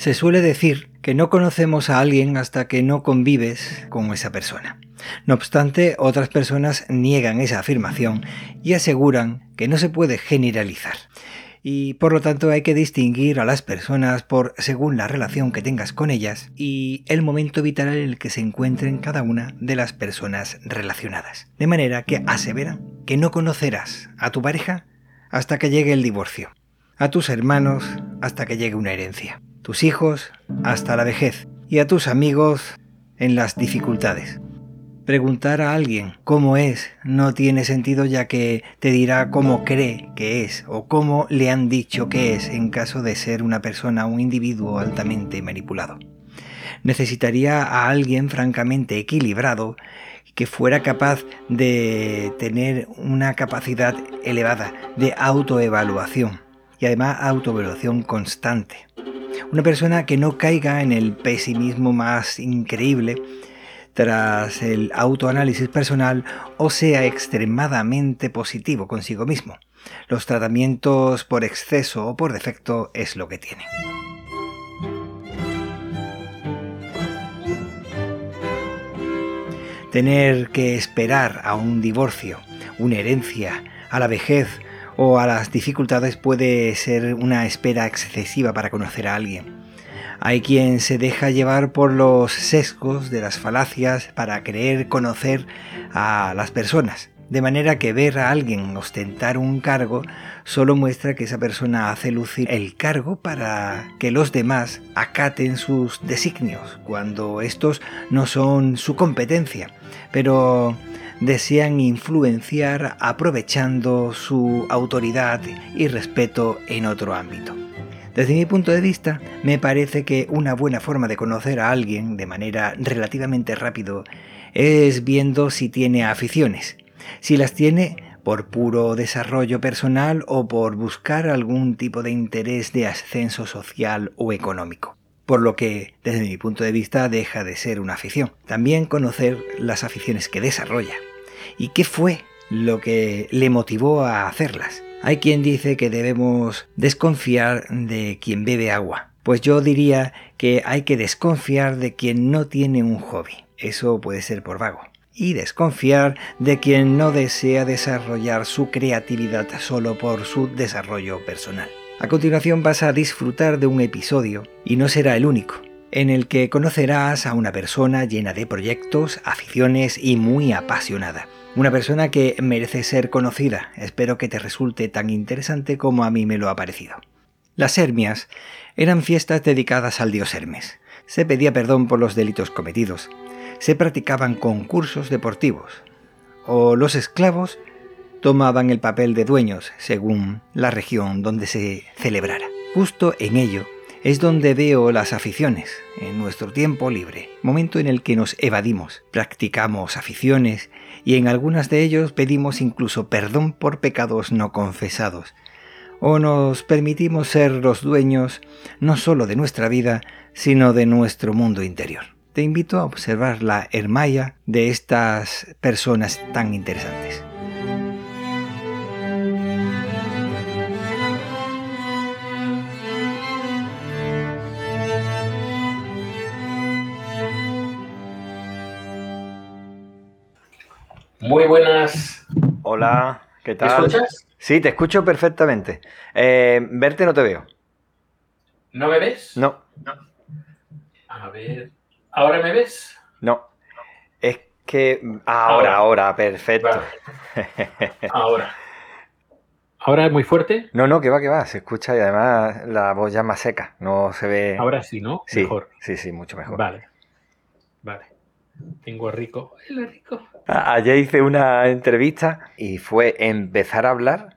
Se suele decir que no conocemos a alguien hasta que no convives con esa persona. No obstante, otras personas niegan esa afirmación y aseguran que no se puede generalizar. Y por lo tanto hay que distinguir a las personas por según la relación que tengas con ellas y el momento vital en el que se encuentren cada una de las personas relacionadas. De manera que aseveran que no conocerás a tu pareja hasta que llegue el divorcio, a tus hermanos hasta que llegue una herencia tus hijos hasta la vejez y a tus amigos en las dificultades. Preguntar a alguien cómo es no tiene sentido ya que te dirá cómo cree que es o cómo le han dicho que es en caso de ser una persona o un individuo altamente manipulado. Necesitaría a alguien francamente equilibrado que fuera capaz de tener una capacidad elevada de autoevaluación y además autoevaluación constante una persona que no caiga en el pesimismo más increíble tras el autoanálisis personal o sea extremadamente positivo consigo mismo. Los tratamientos por exceso o por defecto es lo que tiene. Tener que esperar a un divorcio, una herencia, a la vejez o a las dificultades puede ser una espera excesiva para conocer a alguien. Hay quien se deja llevar por los sesgos de las falacias para creer conocer a las personas, de manera que ver a alguien ostentar un cargo solo muestra que esa persona hace lucir el cargo para que los demás acaten sus designios, cuando estos no son su competencia. Pero desean influenciar aprovechando su autoridad y respeto en otro ámbito. Desde mi punto de vista, me parece que una buena forma de conocer a alguien de manera relativamente rápido es viendo si tiene aficiones. Si las tiene por puro desarrollo personal o por buscar algún tipo de interés de ascenso social o económico. Por lo que, desde mi punto de vista, deja de ser una afición. También conocer las aficiones que desarrolla y qué fue lo que le motivó a hacerlas. Hay quien dice que debemos desconfiar de quien bebe agua. Pues yo diría que hay que desconfiar de quien no tiene un hobby. Eso puede ser por vago. Y desconfiar de quien no desea desarrollar su creatividad solo por su desarrollo personal. A continuación vas a disfrutar de un episodio, y no será el único, en el que conocerás a una persona llena de proyectos, aficiones y muy apasionada. Una persona que merece ser conocida. Espero que te resulte tan interesante como a mí me lo ha parecido. Las Hermias eran fiestas dedicadas al dios Hermes. Se pedía perdón por los delitos cometidos. Se practicaban concursos deportivos. O los esclavos tomaban el papel de dueños según la región donde se celebrara. Justo en ello es donde veo las aficiones, en nuestro tiempo libre, momento en el que nos evadimos, practicamos aficiones y en algunas de ellos pedimos incluso perdón por pecados no confesados, o nos permitimos ser los dueños no solo de nuestra vida, sino de nuestro mundo interior. Te invito a observar la hermaya de estas personas tan interesantes. Muy buenas. Hola, ¿qué tal? ¿Me escuchas? Sí, te escucho perfectamente. Eh, verte no te veo. ¿No me ves? No. A ver. ¿Ahora me ves? No. Es que. Ahora, ahora, perfecto. Vale. Ahora. ¿Ahora es muy fuerte? No, no, que va, que va. Se escucha y además la voz ya más seca. No se ve. Ahora sí, ¿no? Sí, Mejor. sí, sí, mucho mejor. Vale. Vale. Tengo a Rico. Hola, Rico. A- Ayer hice una entrevista y fue empezar a hablar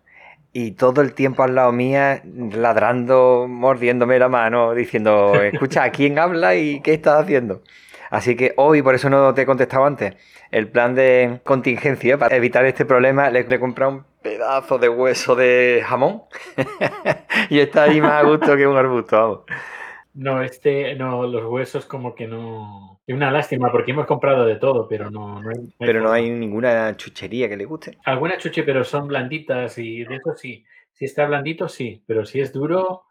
y todo el tiempo al lado mía ladrando, mordiéndome la mano, diciendo, escucha, ¿a quién habla y qué estás haciendo? Así que hoy, por eso no te he contestado antes, el plan de contingencia para evitar este problema, le le he comprado un pedazo de hueso de jamón y está ahí más a gusto que un arbusto, vamos. No, este, no, los huesos como que no. Es una lástima porque hemos comprado de todo, pero no, no hay. no hay Pero no hay ninguna chuchería que le guste. Algunas chuche, pero son blanditas y de eso sí. Si está blandito, sí, pero si es duro,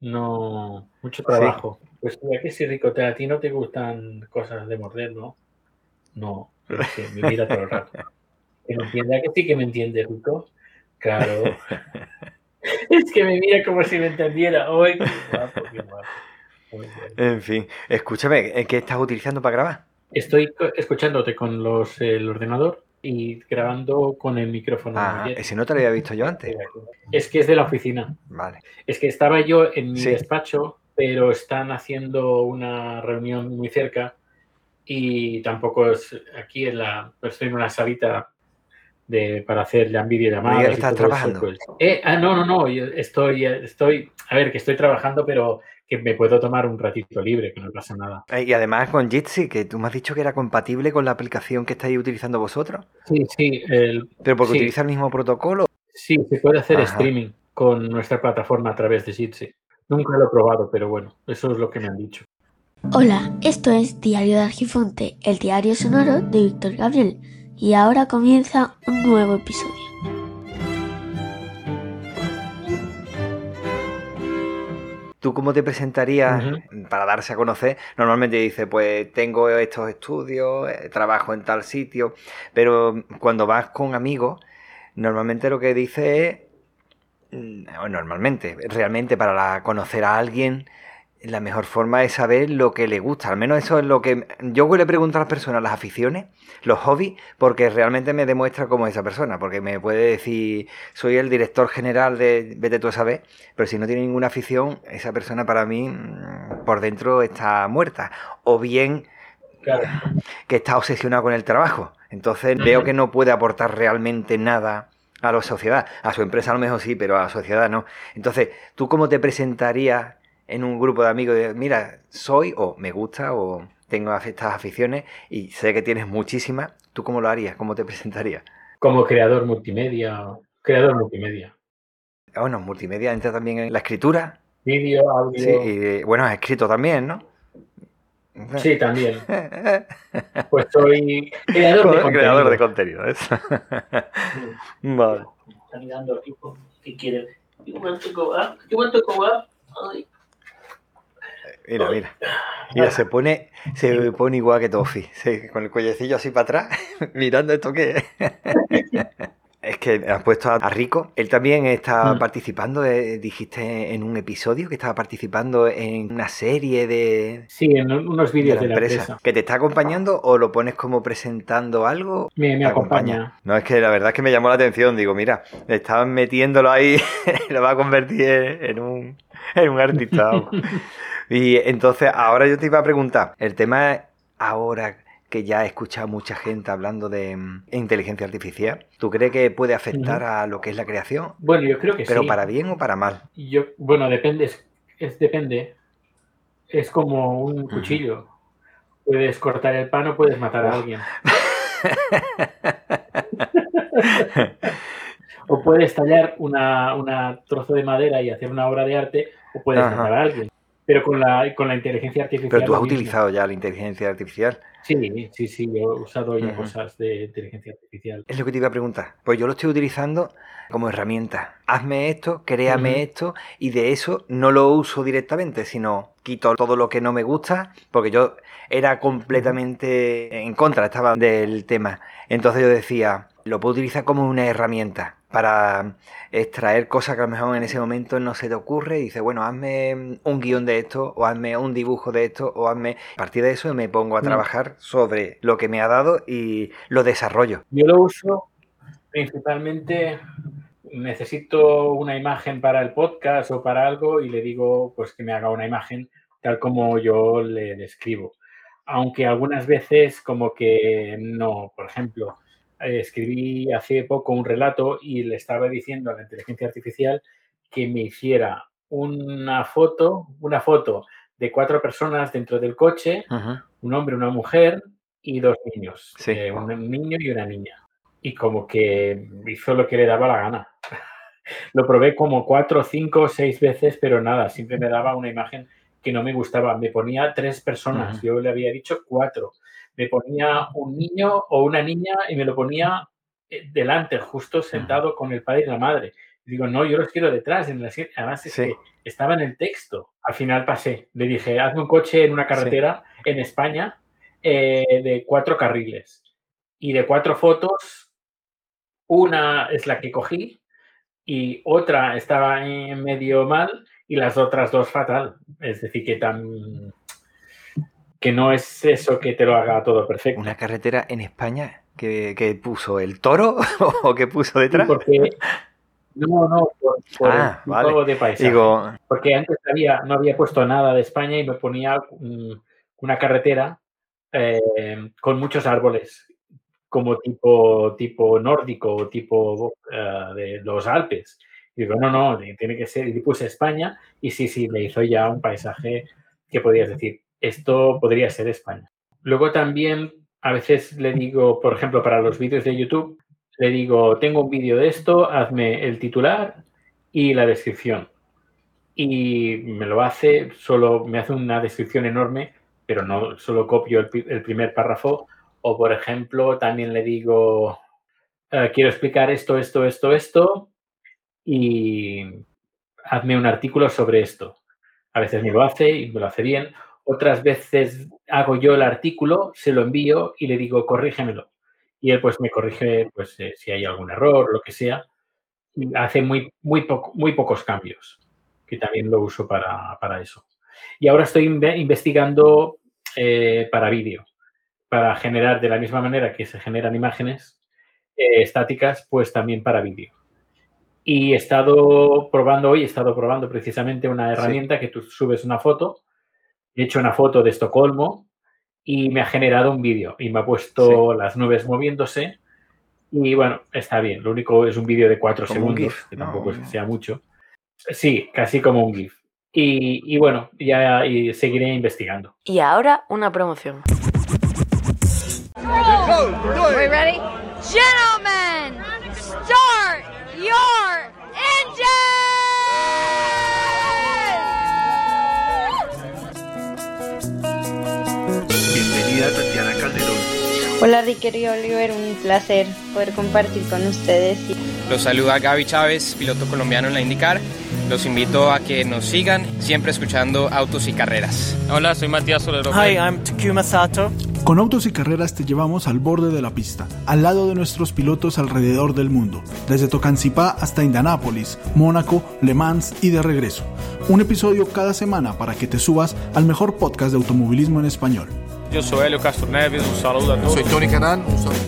No, mucho trabajo. Pues mira que si rico, a ti no te gustan cosas de morder, ¿no? No, es que me mira todo el rato. Que me entiende, que sí que me entiende, Rico? Claro. es que me mira como si me entendiera. ¡Ay, qué guapo, qué guapo! En fin, escúchame, ¿qué estás utilizando para grabar? Estoy escuchándote con los, el ordenador y grabando con el micrófono. Ah, ese no te lo había visto yo antes. Es que es de la oficina. Vale. Es que estaba yo en mi despacho, pero están haciendo una reunión muy cerca y tampoco es aquí en la. Estoy en una salita de, para hacer ya videollamadas. ¿Estás trabajando? Pues. Eh, ah, no, no, no. estoy, estoy. A ver, que estoy trabajando, pero que me puedo tomar un ratito libre, que no pasa nada. Eh, y además con Jitsi, que tú me has dicho que era compatible con la aplicación que estáis utilizando vosotros. Sí, sí. ¿Pero porque utiliza el mismo protocolo? Sí, se puede hacer streaming con nuestra plataforma a través de Jitsi. Nunca lo he probado, pero bueno, eso es lo que me han dicho. Hola, esto es Diario de Argifonte, el diario sonoro de Víctor Gabriel, y ahora comienza un nuevo episodio. ¿Tú cómo te presentarías para darse a conocer? Normalmente dice, pues tengo estos estudios, eh, trabajo en tal sitio, pero cuando vas con amigos, normalmente lo que dice es, mm, normalmente, realmente para conocer a alguien, la mejor forma es saber lo que le gusta. Al menos eso es lo que yo le pregunto a las personas, las aficiones, los hobbies, porque realmente me demuestra cómo es esa persona. Porque me puede decir, soy el director general de Vete tú a saber, pero si no tiene ninguna afición, esa persona para mí mm, por dentro está muerta. O bien que está obsesionado con el trabajo. Entonces veo que no puede aportar realmente nada a la sociedad. A su empresa a lo mejor sí, pero a la sociedad no. Entonces, ¿tú cómo te presentarías? En un grupo de amigos de, mira, soy o me gusta o tengo estas aficiones y sé que tienes muchísimas, ¿tú cómo lo harías? ¿Cómo te presentarías? Como creador multimedia, creador multimedia. Bueno, multimedia entra también en la escritura. Vídeo, audio. Sí, y bueno, has escrito también, ¿no? Sí, también. Pues soy creador de contenido. Creador de contenido, Vale. Está mirando tipo que quiere. You want to go up? You want to go up? Mira, mira. Mira, se pone, se pone igual que Tofi, con el cuellecillo así para atrás, mirando esto que es. que has puesto a Rico. Él también está mm. participando, eh, dijiste en un episodio que estaba participando en una serie de. Sí, en unos vídeos de la, empresa. ¿Que te está acompañando o lo pones como presentando algo? Me, acompaña. No, es que la verdad es que me llamó la atención. Digo, mira, estaban metiéndolo ahí, lo va a convertir en un, en un artista. Y entonces, ahora yo te iba a preguntar, el tema es ahora que ya he escuchado mucha gente hablando de mm, inteligencia artificial, ¿tú crees que puede afectar a lo que es la creación? Bueno, yo creo que sí. ¿Pero para bien o para mal? Yo, bueno, depende, es, depende. Es como un cuchillo. Puedes cortar el pan o puedes matar a alguien. o puedes tallar una, trozo de madera y hacer una obra de arte o puedes matar a alguien. Pero con la, con la inteligencia artificial. Pero tú has utilizado ya la inteligencia artificial. Sí, sí, sí, yo he usado ya cosas de inteligencia artificial. Es lo que te iba a preguntar. Pues yo lo estoy utilizando como herramienta. Hazme esto, créame esto, y de eso no lo uso directamente, sino quito todo lo que no me gusta, porque yo era completamente en contra, estaba del tema. Entonces yo decía, lo puedo utilizar como una herramienta para extraer cosas que a lo mejor en ese momento no se te ocurre y dices, bueno, hazme un guion de esto o hazme un dibujo de esto o hazme... A partir de eso me pongo a mm. trabajar sobre lo que me ha dado y lo desarrollo. Yo lo uso principalmente, necesito una imagen para el podcast o para algo y le digo pues que me haga una imagen tal como yo le describo. Aunque algunas veces como que no, por ejemplo, escribí hace poco un relato y le estaba diciendo a la inteligencia artificial que me hiciera una foto, una foto de cuatro personas dentro del coche, un hombre, una mujer y dos niños, eh, un niño y una niña. Y como que hizo lo que le daba la gana. lo probé como cuatro, cinco, seis veces, pero nada, siempre me daba una imagen que no me gustaba. Me ponía tres personas, yo le había dicho cuatro me ponía un niño o una niña y me lo ponía eh, delante, justo sentado con el padre y la madre. Digo, no, yo los quiero detrás, en la Además, es que estaba en el texto. Al final pasé. Le dije, hazme un coche en una carretera en España eh, de cuatro carriles. Y de cuatro fotos, una es la que cogí y otra estaba en medio mal y las otras dos fatal. Es decir, que tan que no es eso que te lo haga todo perfecto. ¿Una carretera en España que, puso el toro o que puso detrás? porque, no, no, por, ah, el de paisaje. Porque antes había, no había puesto nada de España y me ponía una carretera eh, con muchos árboles, como tipo, tipo nórdico, tipo eh, de los Alpes. Y digo, no, no, tiene que ser. Y puse España y sí, sí, me hizo ya un paisaje que podías decir, esto podría ser España. Luego también a veces le digo, por ejemplo, para los vídeos de YouTube, le digo, tengo un vídeo de esto, hazme el titular y la descripción. Y me lo hace, solo me hace una descripción enorme, pero no solo copio el, primer párrafo. O, por ejemplo, también le digo, eh, quiero explicar esto, esto, esto, esto, y hazme un artículo sobre esto. A veces me lo hace y me lo hace bien. Otras veces hago yo el artículo, se lo envío y le digo, corrígemelo. Y él pues me corrige pues, eh, si hay algún error, lo que sea. Hace muy, muy, muy pocos cambios, que también lo uso para, eso. Y ahora estoy investigando eh, para vídeo, para generar de la misma manera que se generan imágenes eh, estáticas, pues también para vídeo. Y he estado probando hoy, he estado probando precisamente una herramienta que tú subes una foto he hecho una foto de Estocolmo y me ha generado un vídeo y me ha puesto las nubes moviéndose. Y bueno, está bien. Lo único es un vídeo de cuatro segundos, que tampoco es que sea mucho. Sí, casi como un GIF. Y, bueno, ya seguiré investigando. Y ahora una promoción. ready? Gentlemen, start your Hola Ricky y Oliver, un placer poder compartir con ustedes. Los saluda Gaby Chávez, piloto colombiano en la IndyCar. Los invito a que nos sigan, siempre escuchando Autos y Carreras. Hola, soy Matías Solero. Hi, I'm Takuma Sato. Con Autos y Carreras te llevamos al borde de la pista, al lado de nuestros pilotos alrededor del mundo, desde Tocancipá hasta Indianápolis, Mónaco, Le Mans y de regreso. Un episodio cada semana para que te subas al mejor podcast de automovilismo en español. Yo soy Helio Castro Neves, un saludo a todos. Soy Tony Canan, un saludo.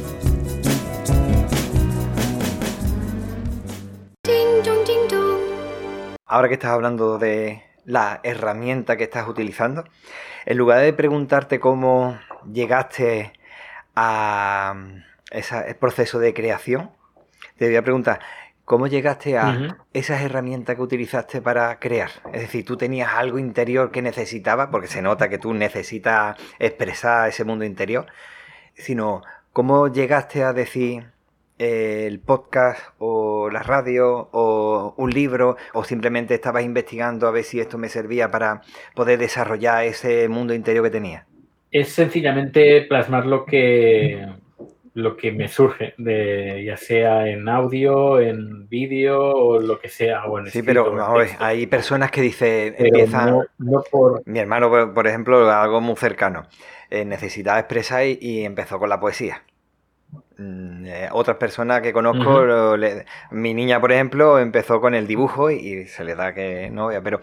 Ahora que estás hablando de la herramienta que estás utilizando, en lugar de preguntarte cómo llegaste a ese proceso de creación, te voy a preguntar, ¿Cómo llegaste a esas herramientas que utilizaste para crear? Es decir, tú tenías algo interior que necesitabas, porque se nota que tú necesitas expresar ese mundo interior, sino cómo llegaste a decir eh, el podcast o la radio o un libro o simplemente estabas investigando a ver si esto me servía para poder desarrollar ese mundo interior que tenía. Es sencillamente plasmar lo que lo que me surge, de, ya sea en audio, en vídeo o lo que sea. O en sí, pero hay personas que dicen, empiezan... Mi hermano, por, ejemplo, algo muy cercano, eh, necesitaba expresar y, empezó con la poesía. Mm, eh, otras personas que conozco, mi niña, por ejemplo, empezó con el dibujo y, se le da que no pero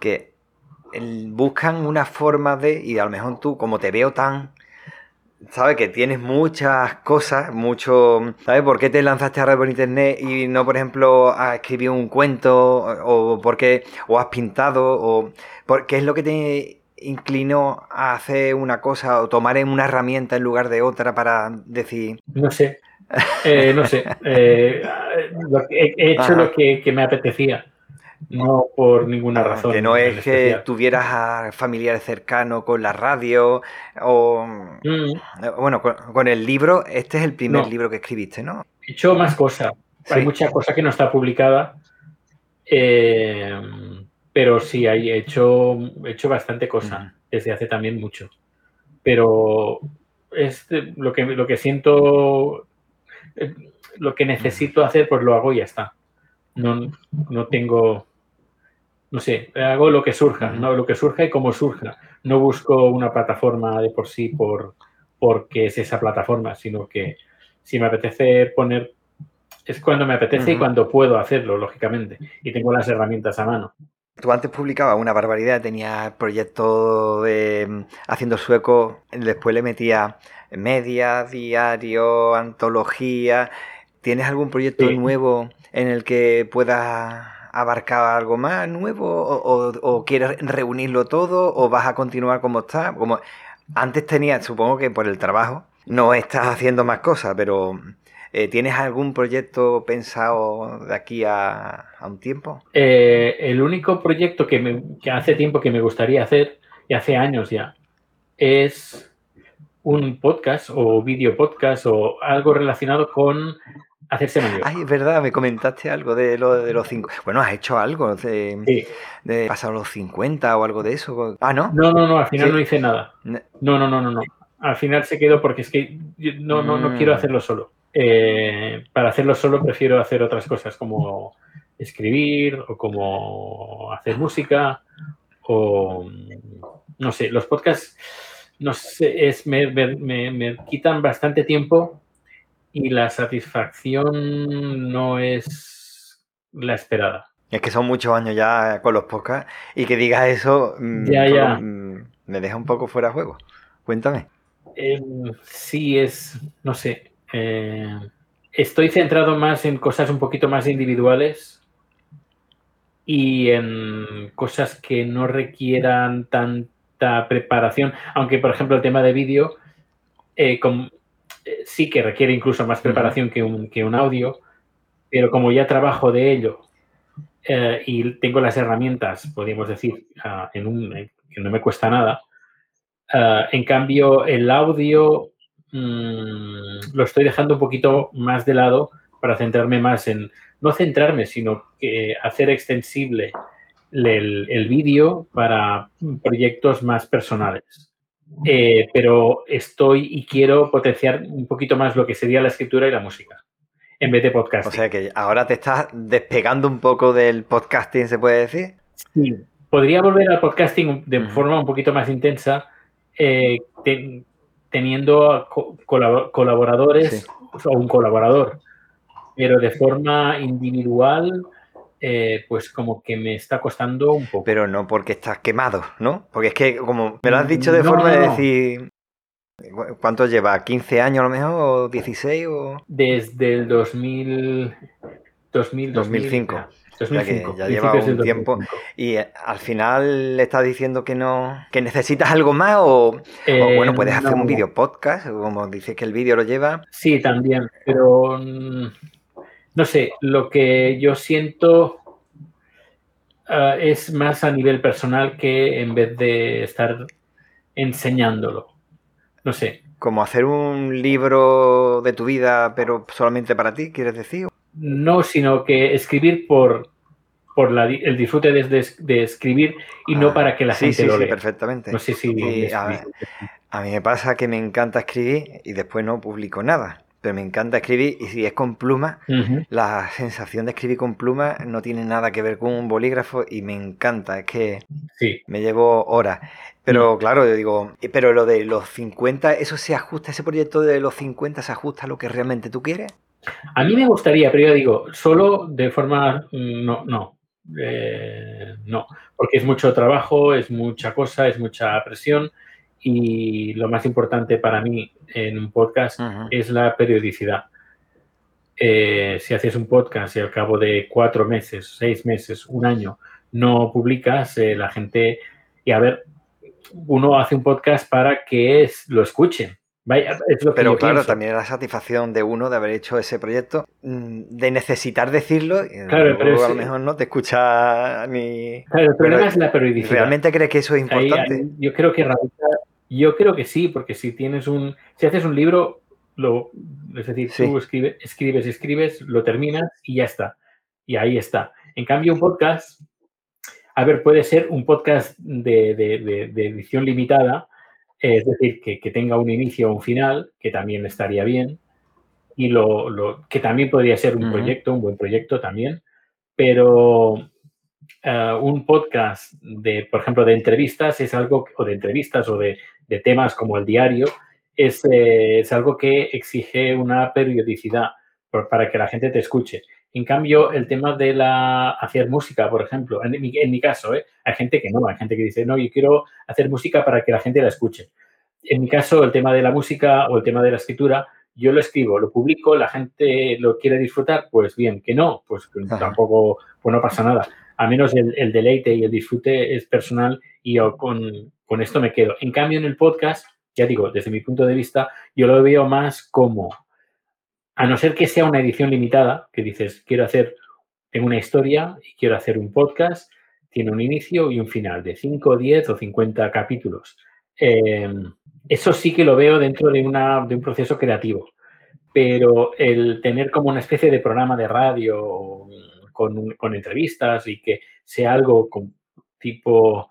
que buscan una forma de, y a lo mejor tú, como te veo tan sabes que tienes muchas cosas, mucho, ¿sabes? ¿Por qué te lanzaste a red por internet y no, por ejemplo, a escribir un cuento o por qué o has pintado o por, qué es lo que te inclinó a hacer una cosa o tomar una herramienta en lugar de otra para decir? No sé, eh, no sé. Eh, he hecho lo que me apetecía. No por ninguna ah, razón. Que no es que tuvieras a familiares cercanos con la radio o... Mm. Bueno, con, el libro, este es el primer libro que escribiste, ¿no? He hecho más cosas. Hay mucha cosa que no está publicada. Eh, pero sí, he hecho, hecho bastante cosa mm. desde hace también mucho. Pero es lo que, lo que siento, eh, lo que necesito hacer, pues lo hago y ya está no, no tengo, no sé, hago lo que surja, ¿no? lo que surja y como surja. No busco una plataforma de por sí por, porque es esa plataforma, sino que si me apetece poner, es cuando me apetece y cuando puedo hacerlo, lógicamente, y tengo las herramientas a mano. Tú antes publicabas una barbaridad, tenías proyectos de mm, haciendo sueco, después le metías media, diario, antología. ¿Tienes algún proyecto nuevo en el que puedas abarcar algo más nuevo? ¿O, quieres reunirlo todo? ¿O vas a continuar como estás? Como antes tenías, supongo que por el trabajo, no estás haciendo más cosas, pero eh, ¿tienes algún proyecto pensado de aquí a, un tiempo? Eh, el único proyecto que, me, hace tiempo que me gustaría hacer, y hace años ya, es un podcast o video podcast o algo relacionado con hacerse mayor. Ay, es verdad, me comentaste algo de, lo, de los cinco. Bueno, has hecho algo de, de pasar los 50 o algo de eso. Ah, ¿no? No, no, no, al final no hice nada. No, no, no, no, no. Al final se quedó porque es que no, no, no quiero mm. hacerlo solo. Eh, para hacerlo solo prefiero hacer otras cosas como escribir o como hacer música o no sé, los podcasts no sé, es, me, me, quitan bastante tiempo y la satisfacción no es la esperada. Es que son muchos años ya con los podcasts y que digas eso mm, ya, ya. Mm, me deja un poco fuera de juego. Cuéntame. Em, sí, es, no sé, eh, estoy centrado más en cosas un poquito más individuales y en cosas que no requieran tan preparación, aunque por ejemplo el tema de vídeo eh, eh, sí que requiere incluso más preparación que, un, que un audio, pero como ya trabajo de ello eh, y tengo las herramientas, podríamos decir, ah, en un, que no me cuesta nada, ah, en cambio el audio mm, lo estoy dejando un poquito más de lado para centrarme más en, no centrarme, sino que hacer extensible el, vídeo para proyectos más personales. Eh, pero estoy y quiero potenciar un poquito más lo que sería la escritura y la música, en vez de podcast. O sea que ahora te estás despegando un poco del podcasting, ¿se puede decir? Sí, podría volver al podcasting de forma un poquito más intensa, eh, teniendo colaboradores o un colaborador, pero de forma individual eh, pues como que me está costando un poco. Pero no porque estás quemado, ¿no? Porque es que como me lo has dicho de forma de decir... ¿Cuánto lleva? ¿15 años a lo mejor? ¿O 16? O... Desde el 2000, 2005. ya lleva un tiempo. Y eh, al final le estás diciendo que no, que necesitas algo más o, bueno, puedes hacer un vídeo podcast, como dices que el vídeo lo lleva. Sí, también, pero no sé, lo que yo siento ah, es más a nivel personal que en vez de estar enseñándolo. No sé. Como hacer un libro de tu vida, pero solamente para ti, ¿quieres decir? No, sino que escribir por, por el disfrute de, escribir y no ah, para que la gente lo lea. Sí, perfectamente. No sé si... a, mí me pasa que me encanta escribir y después no publico nada pero me encanta escribir y si es con pluma, la sensación de escribir con pluma no tiene nada que ver con un bolígrafo y me encanta, es que me llevo horas. Pero mm. claro, yo digo, pero lo de los 50, ¿eso se ajusta, ese proyecto de los 50 se ajusta a lo que realmente tú quieres? A mí me gustaría, pero yo digo, solo de forma, mm, no, no, eh, no, porque es mucho trabajo, es mucha cosa, es mucha presión y lo más importante para mí en un podcast es la periodicidad. Eh, si haces un podcast y al cabo de cuatro meses, seis meses, un año, no publicas, eh, la gente, y a ver, uno hace un podcast para que es, lo escuchen. Vaya, es lo que Pero claro, también la satisfacción de uno de haber hecho ese proyecto, mm, de necesitar decirlo, claro, pero a lo mejor no te escucha ni... Claro, el problema es la periodicidad. ¿Realmente crees que eso es importante? yo creo que yo creo que sí, porque si tienes un, si haces un libro, lo, es decir, tú escribes, escribes, escribes, lo terminas y ya está. Y ahí está. En cambio, un podcast, a ver, puede ser un podcast de, edición limitada, es decir, que, tenga un inicio o un final, que también estaría bien, y lo, que también podría ser un proyecto, un buen proyecto también, pero eh, un podcast de, por ejemplo, de entrevistas es algo, o de entrevistas o de, temas como el diario, es, eh, es, algo que exige una periodicidad para que la gente te escuche. En cambio, el tema de la hacer música, por ejemplo, en mi, en mi caso, ¿eh? hay gente que no, hay gente que dice, no, yo quiero hacer música para que la gente la escuche. En mi caso, el tema de la música o el tema de la escritura, yo lo escribo, lo publico, la gente lo quiere disfrutar, pues bien, que no, pues tampoco, pues no pasa nada. Al menos el, deleite y el disfrute es personal y yo con, con esto me quedo. En cambio, en el podcast, ya digo, desde mi punto de vista, yo lo veo más como, a no ser que sea una edición limitada, que dices, quiero hacer, tengo una historia y quiero hacer un podcast, tiene un inicio y un final de 5, 10 o 50 capítulos. Eh, eso sí que lo veo dentro de, una, de un proceso creativo, pero el tener como una especie de programa de radio con, entrevistas y que sea algo con, tipo,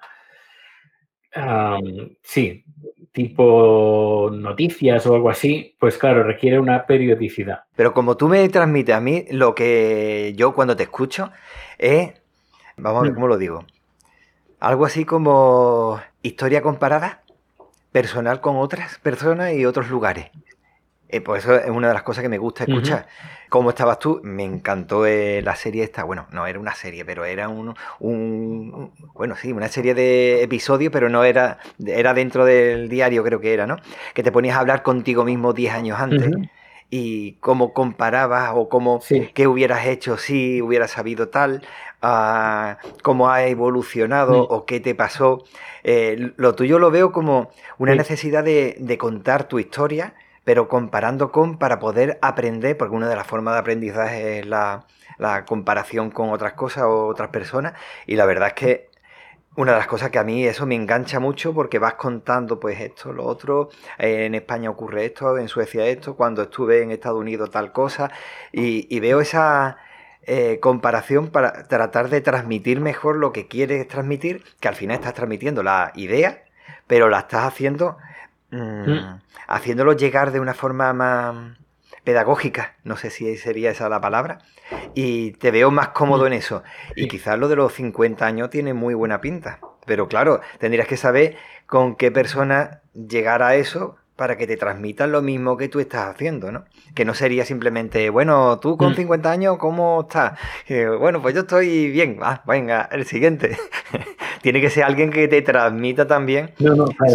sí, tipo noticias o algo así, pues claro, requiere una periodicidad. Pero como tú me transmites a mí, lo que yo cuando te escucho es, vamos a ver mm. cómo lo digo, algo así como historia comparada personal con otras personas y otros lugares. Eh, pues eso es una de las cosas que me gusta escuchar. ¿Cómo estabas tú? Me encantó eh, la serie esta. Bueno, no era una serie, pero era un, un, Bueno, sí, una serie de episodios, pero no era. Era dentro del diario, creo que era, ¿no? Que te ponías a hablar contigo mismo 10 años antes. Y cómo comparabas o cómo. qué hubieras hecho si hubieras sabido tal cómo ha evolucionado o qué te pasó. Eh, lo tuyo lo veo como una necesidad de, contar tu historia, pero comparando con para poder aprender, porque una de las formas de aprendizaje es la, comparación con otras cosas o otras personas, y la verdad es que una de las cosas que a mí eso me engancha mucho porque vas contando pues esto, lo otro, en España ocurre esto, en Suecia esto, cuando estuve en Estados Unidos tal cosa, y veo esa, eh, comparación para tratar de transmitir mejor lo que quieres transmitir, que al final estás transmitiendo la idea, pero la estás haciendo, mm, haciéndolo llegar de una forma más pedagógica, no sé si sería esa la palabra, y te veo más cómodo mm. en eso. Y quizás lo de los 50 años tiene muy buena pinta, pero claro, tendrías que saber con qué persona llegar a eso para que te transmitan lo mismo que tú estás haciendo, ¿no? Que no sería simplemente, bueno, tú con 50 mm. años, ¿cómo estás? bueno, pues yo estoy bien, ah, venga, el siguiente. Tiene que ser alguien que te transmita también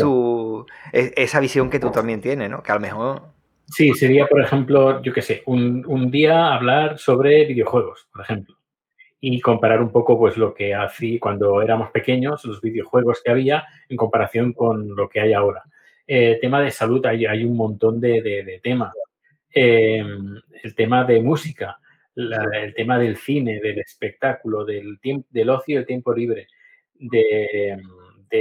su, e, esa visión que tú también tienes, ¿no? Que a lo mejor... Sí, sería, por ejemplo, yo qué sé, un, un día hablar sobre videojuegos, por ejemplo y comparar un poco pues lo que hacía cuando éramos pequeños, los videojuegos que había en comparación con lo que hay ahora. Eh, tema de salud, hay, hay un montón de, temas. Em, el tema de música, el tema del cine, del espectáculo, del, tiempo, del ocio y el tiempo libre, de,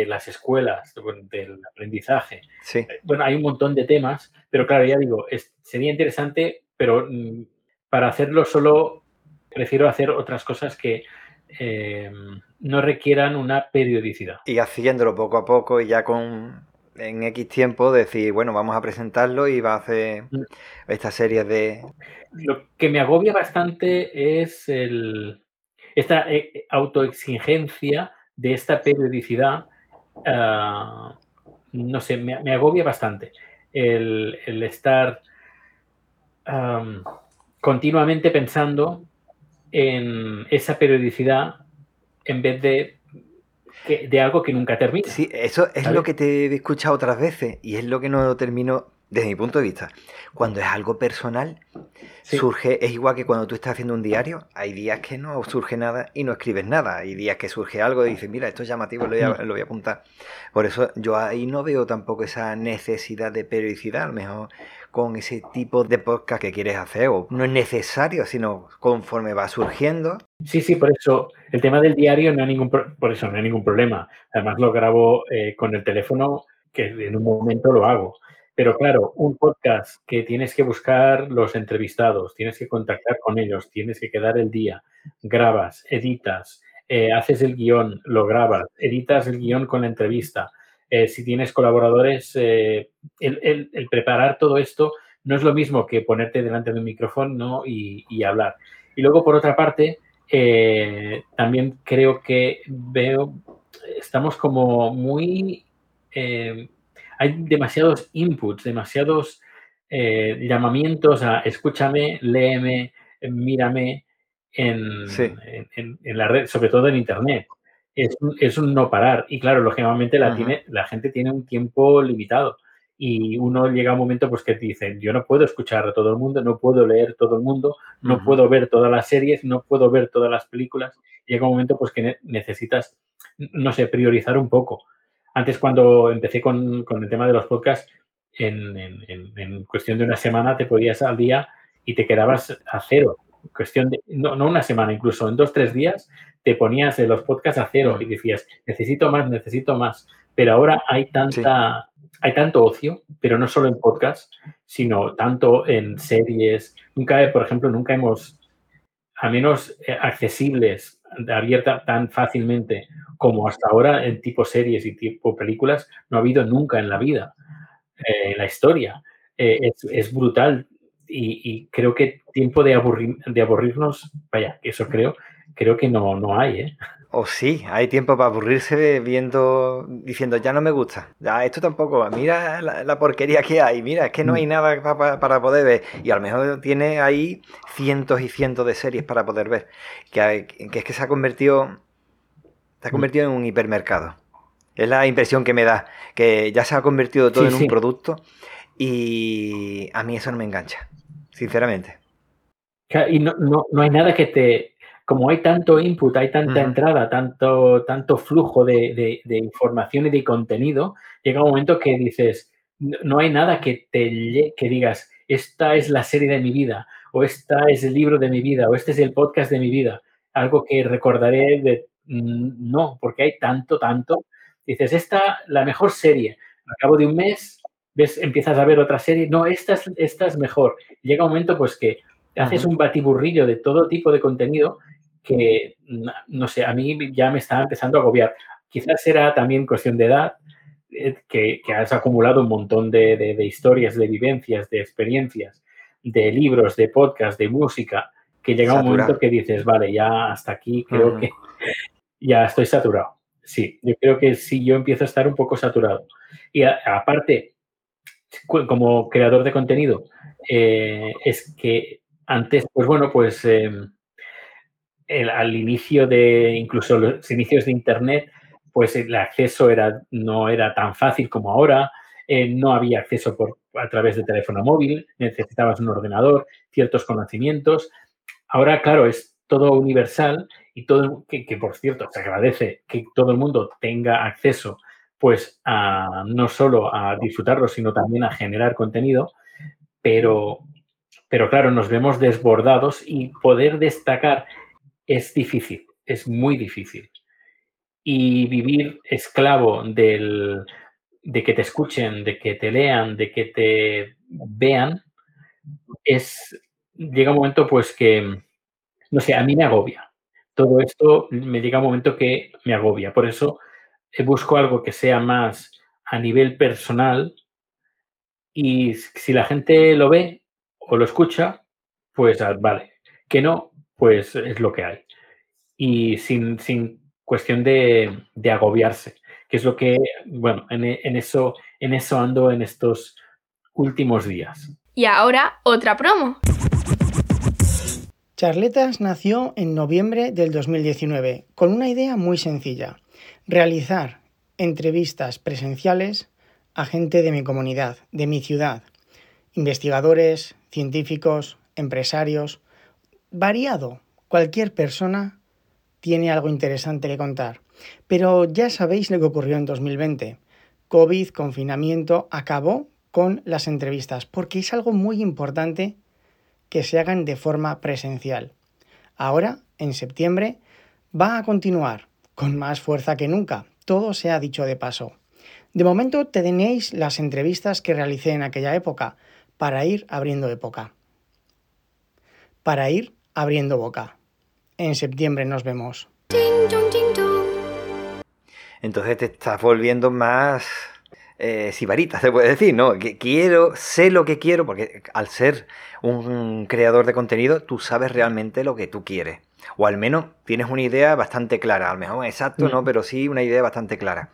las escuelas, del aprendizaje. Sí. Bueno, hay un montón de temas, pero claro, ya digo, sería interesante, pero mm, para hacerlo solo prefiero hacer otras cosas que em, no requieran una periodicidad. Y haciéndolo poco a poco y ya con en X tiempo decir, bueno, vamos a presentarlo y va a hacer mm. esta serie de... Lo que me agobia bastante es el, esta eh, autoexigencia de esta periodicidad. Ah, no sé, me, agobia bastante el, estar continuamente pensando en esa periodicidad en vez de de algo que nunca termina. Sí, eso es lo que te he escuchado otras veces y es lo que no termino desde mi punto de vista. Cuando es algo personal, surge, es igual que cuando tú estás haciendo un diario, hay días que no surge nada y no escribes nada, hay días que surge algo y dices, mira, esto es llamativo, lo voy, a, mm. lo voy a apuntar. Por eso yo ahí no veo tampoco esa necesidad de periodicidad, a lo mejor con ese tipo de podcast que quieres hacer, o no es necesario, sino conforme va surgiendo. Sí, sí, por eso el tema del diario no hay ningún, por eso no hay ningún problema. Además lo grabo eh, con el teléfono, que en un momento lo hago. Pero claro, un podcast que tienes que buscar los entrevistados, tienes que contactar con ellos, tienes que quedar el día, grabas, editas, eh, haces el guion, lo grabas, editas el guion con la entrevista, eh, si tienes colaboradores, eh, el, preparar todo esto no es lo mismo que ponerte delante de un micrófono y, hablar. Y luego, por otra parte, también creo que veo, estamos como muy, hay demasiados inputs, demasiados eh, llamamientos a escúchame, léeme, mírame en, en, la red, sobre todo en Internet. Es, es, un no parar. Y claro, lógicamente la, tiene, la gente tiene un tiempo limitado y uno llega a un momento pues que te dicen, yo no puedo escuchar a todo el mundo, no puedo leer todo el mundo, no puedo ver todas las series, no puedo ver todas las películas. Llega un momento pues que necesitas, no sé, priorizar un poco. Antes cuando empecé con, con el tema de los podcasts, en, en, en, cuestión de una semana te podías al día y te quedabas a cero. Cuestión de, no, no una semana, incluso en dos, tres días te ponías los podcasts a cero y decías, necesito más, necesito más. Pero ahora hay tanta hay tanto ocio, pero no solo en podcast, sino tanto en series. Nunca, por ejemplo, nunca hemos, a menos eh, accesibles, abierta tan fácilmente como hasta ahora en tipo series y tipo películas, no ha habido nunca en la vida, eh, en la historia. Eh, es, brutal y, creo que tiempo de, aburrir, de aburrirnos, vaya, eso creo, creo que no, no hay, ¿eh? O sí, hay tiempo para aburrirse viendo, diciendo, ya no me gusta, ya esto tampoco, mira la, porquería que hay, mira, es que no hay mm. nada para, poder ver. Y a lo mejor tiene ahí cientos y cientos de series para poder ver. Que, es que se ha convertido, se ha mm. convertido en un hipermercado. Es la impresión que me da, que ya se ha convertido todo en un producto y a mí eso no me engancha, sinceramente. Y no, no hay nada que te, como hay tanto input, hay tanta entrada, tanto, tanto flujo de, información y de contenido, llega un momento que dices, no hay nada que te que digas, esta es la serie de mi vida, o esta es el libro de mi vida, o este es el podcast de mi vida, algo que recordaré de mm, no, porque hay tanto, tanto. Dices, esta la mejor serie. Al cabo de un mes, ves, empiezas a ver otra serie, no, esta es, esta es mejor. Llega un momento pues que haces un batiburrillo de todo tipo de contenido que, no sé, a mí ya me está empezando a agobiar. Quizás será también cuestión de edad, eh, que, has acumulado un montón de, historias, de vivencias, de experiencias, de libros, de podcast, de música, que llega un momento que dices, vale, ya hasta aquí creo que ya estoy saturado. Sí, yo creo que sí, yo empiezo a estar un poco saturado. Y aparte, como creador de contenido, eh, es que antes, pues bueno, pues al inicio de, incluso los inicios de Internet, pues el acceso era, no era tan fácil como ahora, eh, no había acceso por, a través de teléfono móvil, necesitabas un ordenador, ciertos conocimientos. Ahora, claro, es todo universal y todo, que, por cierto, se agradece que todo el mundo tenga acceso pues a, no solo a disfrutarlo, sino también a generar contenido, pero, pero claro, nos vemos desbordados y poder destacar es difícil, es muy difícil. Y vivir esclavo del, de que te escuchen, de que te lean, de que te vean, es, llega un momento pues que, no sé, a mí me agobia. Todo esto me llega un momento que me agobia. Por eso eh, busco algo que sea más a nivel personal y si la gente lo ve o lo escucha, pues ah, vale. Que no, pues es lo que hay. Y sin, cuestión de, agobiarse, que es lo que, bueno, en, eso, en eso ando en estos últimos días. Y ahora otra promo. Charletas nació en noviembre del 2019 con una idea muy sencilla, realizar entrevistas presenciales a gente de mi comunidad, de mi ciudad, investigadores, científicos, empresarios, variado. Cualquier persona tiene algo interesante que contar. Pero ya sabéis lo que ocurrió en 2020. COVID, confinamiento, acabó con las entrevistas, porque es algo muy importante que se hagan de forma presencial. Ahora, en septiembre, va a continuar con más fuerza que nunca. Todo se ha dicho de paso. De momento tenéis las entrevistas que realicé en aquella época para ir abriendo época. Para ir abriendo boca. En septiembre nos vemos. Entonces te estás volviendo más eh, sibarita, se puede decir, ¿no? Que quiero, sé lo que quiero, porque al ser un creador de contenido, tú sabes realmente lo que tú quieres. O al menos tienes una idea bastante clara, al mejor exacto, no, mm. pero sí una idea bastante clara.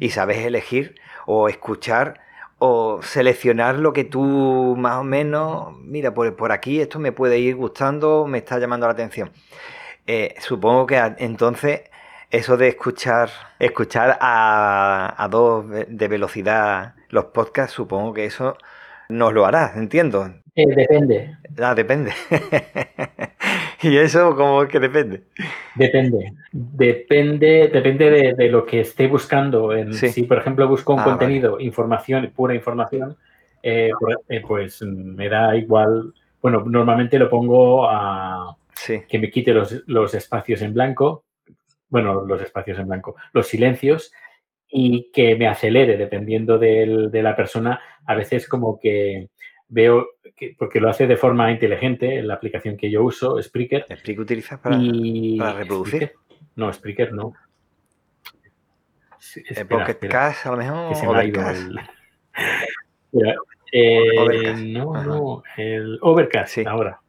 Y sabes elegir o escuchar o seleccionar lo que tú más o menos, mira, por, por aquí esto me puede ir gustando, me está llamando la atención. Eh, supongo que entonces eso de escuchar, escuchar a, a dos de velocidad los podcasts, supongo que eso nos lo hará, entiendo. Eh, depende. Ah, depende. ¿Y eso cómo es que depende? Depende. Depende, depende de, lo que esté buscando. En, Si, por ejemplo, busco un ah, contenido, información, pura información, eh, pues me da igual. Bueno, normalmente lo pongo a que me quite los, los espacios en blanco, bueno, los espacios en blanco, los silencios y que me acelere dependiendo de la persona. A veces como que veo, que, porque lo hace de forma inteligente en la aplicación que yo uso, Spreaker. ¿Spreaker utilizas para, para reproducir? No, Spreaker no. Espera, Pocket Cast, a lo mejor. Que se me ha ido el... eh, no, no, el Overcast ahora.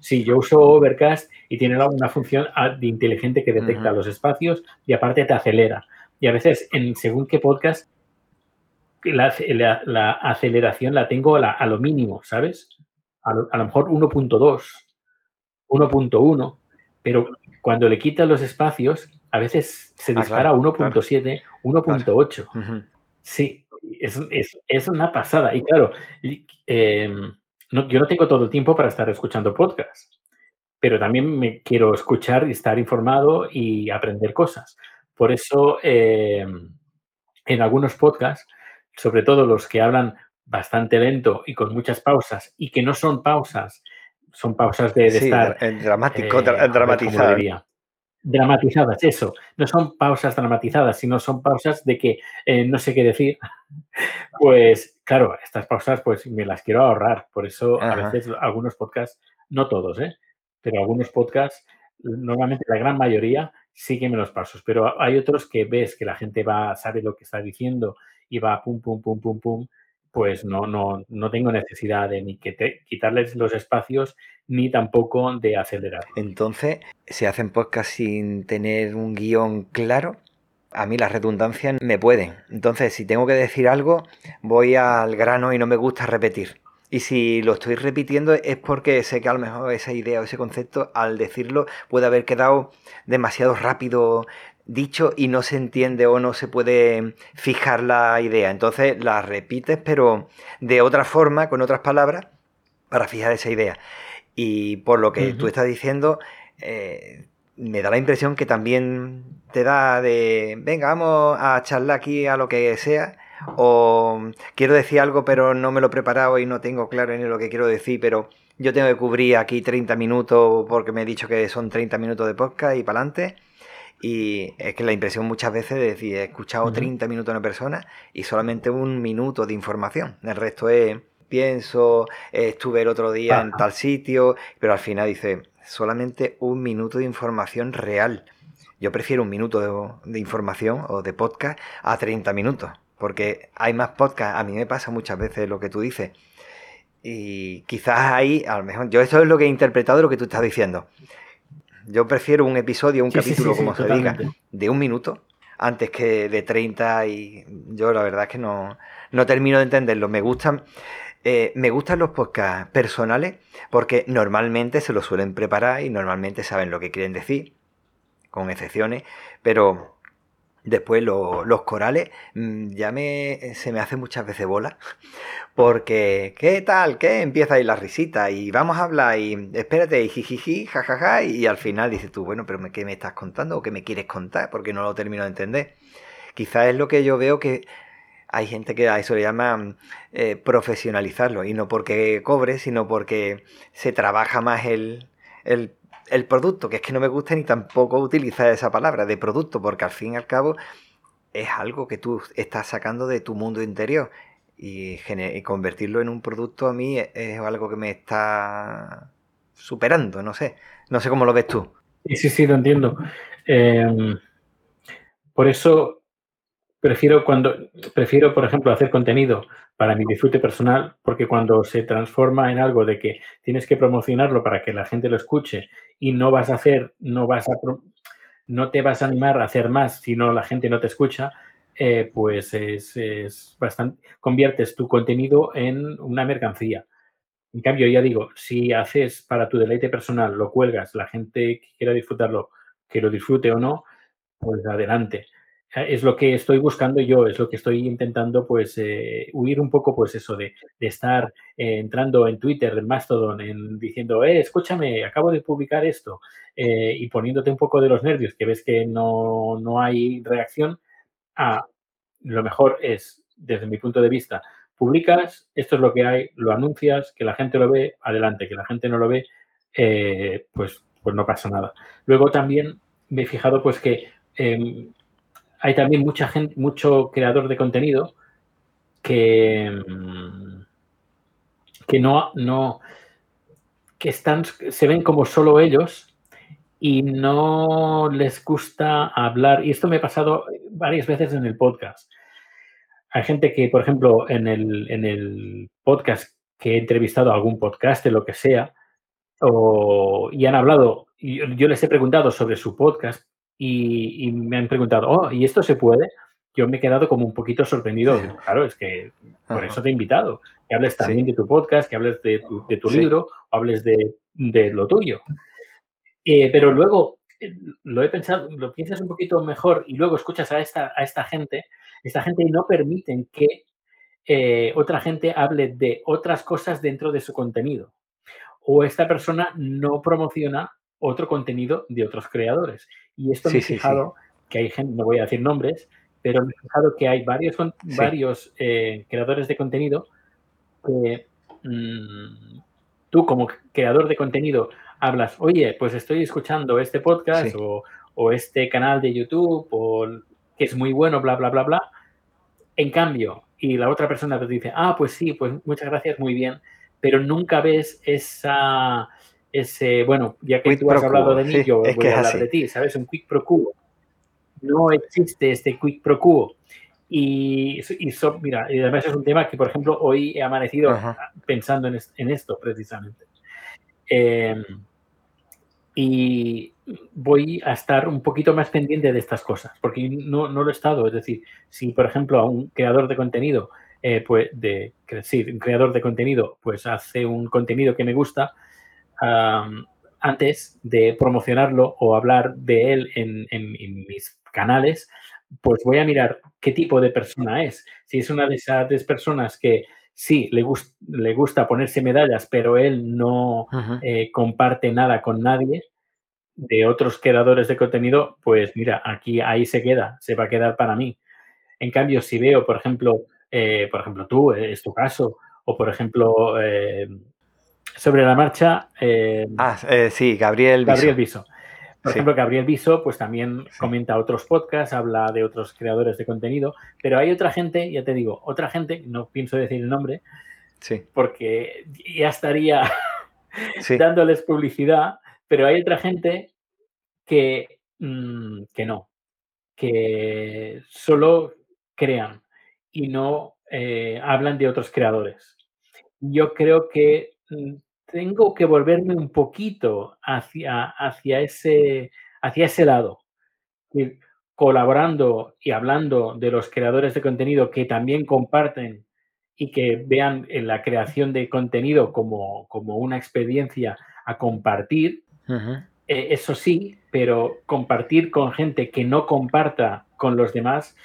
Sí, yo uso Overcast y tiene una función inteligente que detecta los espacios y aparte te acelera. Y a veces, en según qué podcast, la, aceleración la tengo a, lo mínimo, ¿sabes? A lo, mejor 1.2, 1.1, pero cuando le quitas los espacios, a veces se ah, dispara a 1.7, 1.8. Sí, es, una pasada. Y claro, em, yo no tengo todo el tiempo para estar escuchando podcasts, pero también me quiero escuchar y estar informado y aprender cosas. Por eso, em, en algunos podcasts, sobre todo los que hablan bastante lento y con muchas pausas y que no son pausas, son pausas de, estar... dramático, eh, dramatizadas. Dramatizadas, eso. No son pausas dramatizadas, sino son pausas de que eh, no sé qué decir. pues claro, estas pausas pues me las quiero ahorrar. Por eso a veces algunos podcasts, no todos, ¿eh? pero algunos podcasts, normalmente la gran mayoría, sígueme los pasos. Pero hay otros que ves que la gente va, sabe lo que está diciendo y va pum, pum, pum, pum, pum, pues no, no, no tengo necesidad de ni quitarles los espacios ni tampoco de acelerar. Entonces, ¿se hacen podcasts sin tener un guion claro? A mí las redundancias me pueden. Entonces, si tengo que decir algo, voy al grano y no me gusta repetir. Y si lo estoy repitiendo es porque sé que a lo mejor esa idea o ese concepto al decirlo puede haber quedado demasiado rápido dicho y no se entiende o no se puede fijar la idea. Entonces la repites, pero de otra forma, con otras palabras, para fijar esa idea. Y por lo que tú estás diciendo, eh, me da la impresión que también te da de, venga, vamos a charlar aquí a lo que sea, o quiero decir algo pero no me lo he preparado y no tengo claro ni lo que quiero decir, pero yo tengo que cubrir aquí 30 minutos porque me he dicho que son 30 minutos de podcast y para adelante. Y es que la impresión muchas veces es decir, he escuchado 30 minutos a una persona y solamente un minuto de información. El resto es, pienso, estuve el otro día en tal sitio, pero al final dice, solamente un minuto de información real. Yo prefiero un minuto de, información o de podcast a 30 minutos, porque hay más podcast. A mí me pasa muchas veces lo que tú dices. Y quizás ahí, a lo mejor, yo esto es lo que he interpretado de lo que tú estás diciendo. Yo prefiero un episodio, un capítulo, como se diga, de un minuto antes que de 30 y yo la verdad es que no, no termino de entenderlo. Me gustan, eh, me gustan los podcasts personales porque normalmente se lo suelen preparar y normalmente saben lo que quieren decir, con excepciones, pero Después los corales mm, ya me, se me hace muchas veces bola porque ¿qué tal? ¿Qué? Empieza ahí la risita y vamos a hablar y espérate y jijiji, jajaja y al final dices tú, bueno, pero ¿qué me estás contando o qué me quieres contar? Porque no lo termino de entender. Quizás es lo que yo veo que hay gente que a eso le llama eh, profesionalizarlo y no porque cobre, sino porque se trabaja más el, el el producto, que es que no me gusta ni tampoco utilizar esa palabra de producto, porque al fin y al cabo es algo que tú estás sacando de tu mundo interior y, convertirlo en un producto a mí es, algo que me está superando, no sé, no sé cómo lo ves tú. Sí, sí, sí, lo entiendo. Em, por eso prefiero cuando prefiero, por ejemplo, hacer contenido para mi disfrute personal, porque cuando se transforma en algo de que tienes que promocionarlo para que la gente lo escuche y no vas a hacer, no vas a no te vas a animar a hacer más si no la gente no te escucha, eh, pues es, es, bastante, conviertes tu contenido en una mercancía. En cambio, ya digo, si haces para tu deleite personal, lo cuelgas, la gente que quiera disfrutarlo, que lo disfrute o no, pues adelante. Eh, es lo que estoy buscando yo, es lo que estoy intentando, pues, eh, huir un poco, pues, eso de, estar eh, entrando en Twitter, en Mastodon, en, diciendo, eh, escúchame, acabo de publicar esto, y poniéndote un poco de los nervios, que ves que no, no hay reacción, a lo mejor es, desde mi punto de vista, publicas, esto es lo que hay, lo anuncias, que la gente lo ve, adelante, que la gente no lo ve, pues, pues no pasa nada. Luego también me he fijado, pues, que em, hay también mucha gente, mucho creador de contenido que, mm, que no, no, que están, se ven como solo ellos y no les gusta hablar. Y esto me ha pasado varias veces en el podcast. Hay gente que, por ejemplo, en el, en el podcast que he entrevistado a algún podcast, lo que sea, o, y han hablado, yo les he preguntado sobre su podcast y, me han preguntado, oh, ¿y esto se puede? Yo me he quedado como un poquito sorprendido. Claro, es que por eso te he invitado. Que hables también de tu podcast, que hables de tu, de tu libro, o hables de, de lo tuyo. Eh, pero luego eh, lo he pensado, lo piensas un poquito mejor y luego escuchas a esta, a esta gente, esta gente no permiten que eh, otra gente hable de otras cosas dentro de su contenido. O esta persona no promociona otro contenido de otros creadores. Y esto me he fijado que hay gente, no voy a decir nombres, pero me he fijado que hay varios, varios eh, creadores de contenido que mm, tú como creador de contenido hablas, oye, pues estoy escuchando este podcast o, este canal de YouTube o que es muy bueno, bla, bla, bla, bla. En cambio, y la otra persona te dice, ah, pues sí, pues muchas gracias, muy bien, pero nunca ves esa, ese, bueno, ya que tú has hablado de mí, yo voy a hablar de ti, ¿sabes? Un quick pro quo. No existe este quick pro quo. Y, y mira, y además es un tema que, por ejemplo, hoy he amanecido pensando en, esto precisamente. Em, y voy a estar un poquito más pendiente de estas cosas, porque no, no lo he estado. Es decir, si, por ejemplo, a un creador de contenido, eh, pues, de, sí, un creador de contenido, pues hace un contenido que me gusta, antes de promocionarlo o hablar de él en, mis canales, pues voy a mirar qué tipo de persona es. Si es una de esas personas que sí, le, le gusta ponerse medallas, pero él no eh, comparte nada con nadie de otros creadores de contenido, pues mira, aquí ahí se queda, se va a quedar para mí. En cambio, si veo, por ejemplo, eh, por ejemplo, tú, es tu caso, o por ejemplo, eh, sobre la marcha. Eh, ah, eh, sí, Gabriel Viso. Gabriel Viso. Por ejemplo, Gabriel Viso, pues también comenta otros podcasts, habla de otros creadores de contenido, pero hay otra gente, ya te digo, otra gente, no pienso decir el nombre, sí. porque ya estaría dándoles publicidad, pero hay otra gente que, mm, que no, que solo crean y no eh, hablan de otros creadores. Yo creo que tengo que volverme un poquito hacia, hacia, ese, hacia ese lado, colaborando y hablando de los creadores de contenido que también comparten y que vean en la creación de contenido como, como una experiencia a compartir. Eh, eso sí, pero compartir con gente que no comparta con los demás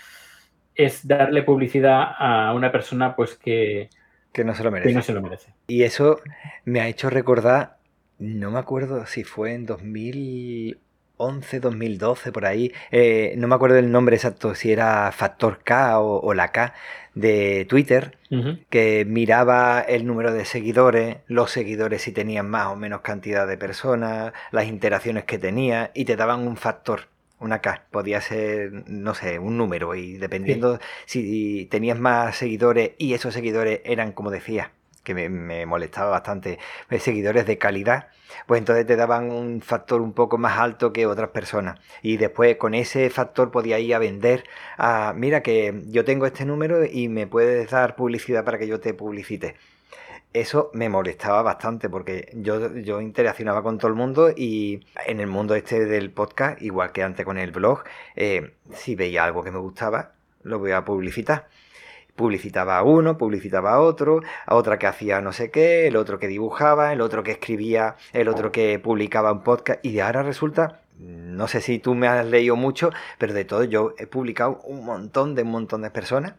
es darle publicidad a una persona pues que, que no se lo merece. no se lo merece. Y eso me ha hecho recordar, no me acuerdo si fue en 2011, 2012, por ahí, eh, no me acuerdo el nombre exacto, si era Factor K o, la K de Twitter, que miraba el número de seguidores, los seguidores si tenían más o menos cantidad de personas, las interacciones que tenía y te daban un factor una K, podía ser, no sé, un número y dependiendo si tenías más seguidores y esos seguidores eran, como decía, que me, molestaba bastante, eh, seguidores de calidad, pues entonces te daban un factor un poco más alto que otras personas. Y después con ese factor podía ir a vender a, mira que yo tengo este número y me puedes dar publicidad para que yo te publicite. Eso me molestaba bastante porque yo, yo interaccionaba con todo el mundo y en el mundo este del podcast, igual que antes con el blog, eh, si veía algo que me gustaba, lo voy a publicitar. Publicitaba a uno, publicitaba a otro, a otra que hacía no sé qué, el otro que dibujaba, el otro que escribía, el otro que publicaba un podcast y ahora resulta, no sé si tú me has leído mucho, pero de todo yo he publicado un montón de un montón de personas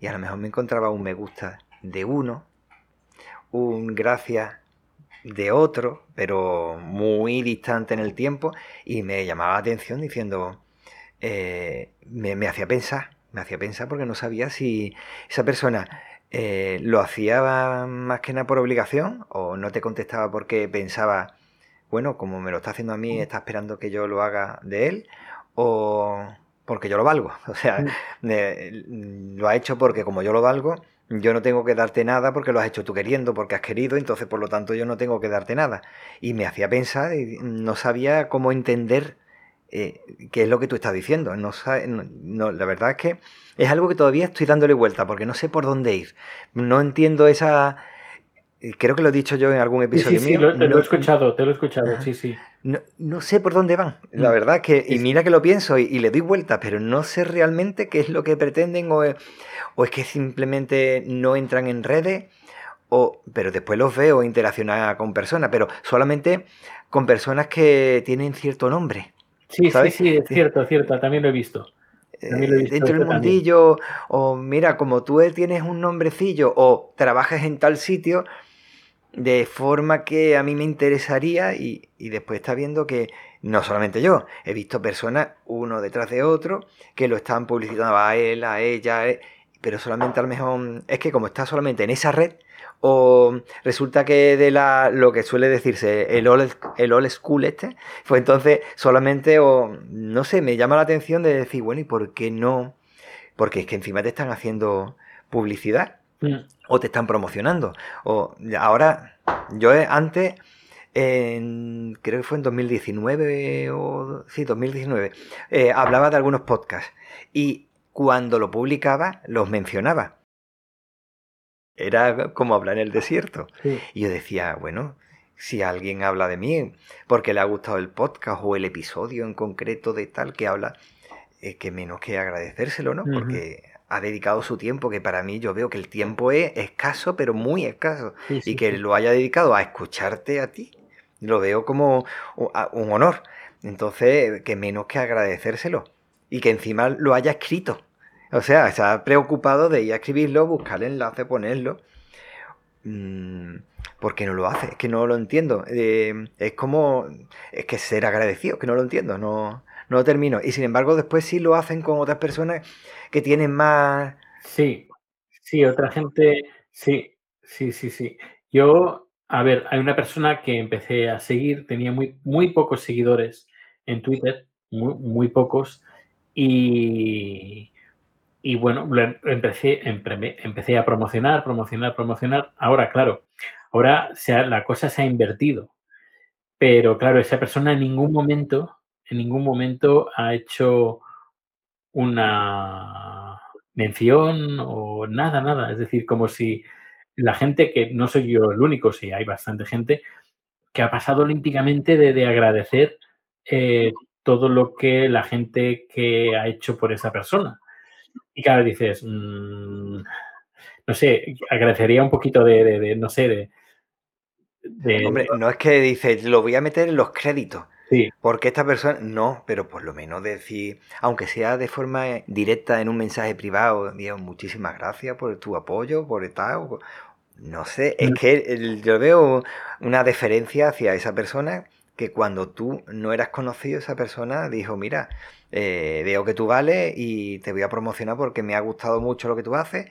y a lo mejor me encontraba un me gusta de uno, un gracias de otro, pero muy distante en el tiempo y me llamaba la atención diciendo, eh, me, me hacía pensar me hacía pensar porque no sabía si esa persona eh, lo hacía más que nada por obligación o no te contestaba porque pensaba, bueno, como me lo está haciendo a mí, está esperando que yo lo haga de él o porque yo lo valgo. O sea, mm, lo ha hecho porque como yo lo valgo, yo no tengo que darte nada porque lo has hecho tú queriendo, porque has querido, entonces por lo tanto yo no tengo que darte nada. Y me hacía pensar y no sabía cómo entender eh, qué es lo que tú estás diciendo. No, no, la verdad es que es algo que todavía estoy dándole vuelta porque no sé por dónde ir. No entiendo esa... Eh, creo que lo he dicho yo en algún episodio sí, sí, mío. te lo he escuchado, te lo he escuchado, sí, sí. No, sé por dónde van. La mm. verdad que, y mira que lo pienso y, le doy vuelta, pero no sé realmente qué es lo que pretenden o, o es que simplemente no entran en redes, o, pero después los veo interaccionar con personas, pero solamente con personas que tienen cierto nombre. Sí, sí, sí, es cierto, es cierto, también lo he visto. Eh, dentro del mundillo, o mira, como tú tienes un nombrecillo, o trabajas en tal sitio, de forma que a mí me interesaría, y, después está viendo que no solamente yo, he visto personas uno detrás de otro que lo están publicitando a él, a ella, eh, pero solamente a lo mejor es que como está solamente en esa red, o resulta que de la lo que suele decirse el old, el school este, pues entonces solamente, o no sé, me llama la atención de decir, bueno, ¿y por qué no? Porque es que encima te están haciendo publicidad mm. O te están promocionando. O ahora, yo antes, creo que fue en 2019 o sí, 2019, eh, hablaba de algunos podcasts y cuando lo publicaba los mencionaba era como hablar en el desierto. Y yo decía, bueno, si alguien habla de mí porque le ha gustado el podcast o el episodio en concreto de tal que habla, es que menos que agradecérselo, ¿no? Porque ha dedicado su tiempo, que para mí yo veo que el tiempo es escaso, pero muy escaso. y que lo haya dedicado a escucharte a ti, lo veo como un honor. Entonces, que menos que agradecérselo. Y que encima lo haya escrito. O sea, está preocupado de ir a escribirlo, buscar el enlace, ponerlo. Mm, ¿Por qué no lo hace? Es que no lo entiendo. Eh, es como. Es que ser agradecido, que no lo entiendo, no, no termino. Y sin embargo, después sí lo hacen con otras personas que tienen más. Sí, sí, otra gente. Sí, sí, sí, sí. Yo, a ver, hay una persona que empecé a seguir, tenía muy, muy pocos seguidores en Twitter, muy, muy pocos, y y bueno, empecé, empecé a promocionar, promocionar, promocionar. Ahora, claro, ahora la cosa se ha invertido. Pero claro, esa persona en ningún momento, en ningún momento ha hecho una mención o nada, nada. Es decir, como si la gente, que no soy yo el único, sí hay bastante gente, que ha pasado olímpicamente de, agradecer eh, todo lo que la gente que ha hecho por esa persona. Y claro, dices, mm, no sé, agradecería un poquito de, no sé, de, Hombre, no es que dices, lo voy a meter en los créditos. Sí. Porque esta persona, no, pero por lo menos decir, aunque sea de forma directa en un mensaje privado, Dios, muchísimas gracias por tu apoyo, por estar, no sé, es mm. que yo veo una deferencia hacia esa persona que cuando tú no eras conocido, esa persona dijo, mira, eh, veo que tú vales y te voy a promocionar porque me ha gustado mucho lo que tú haces.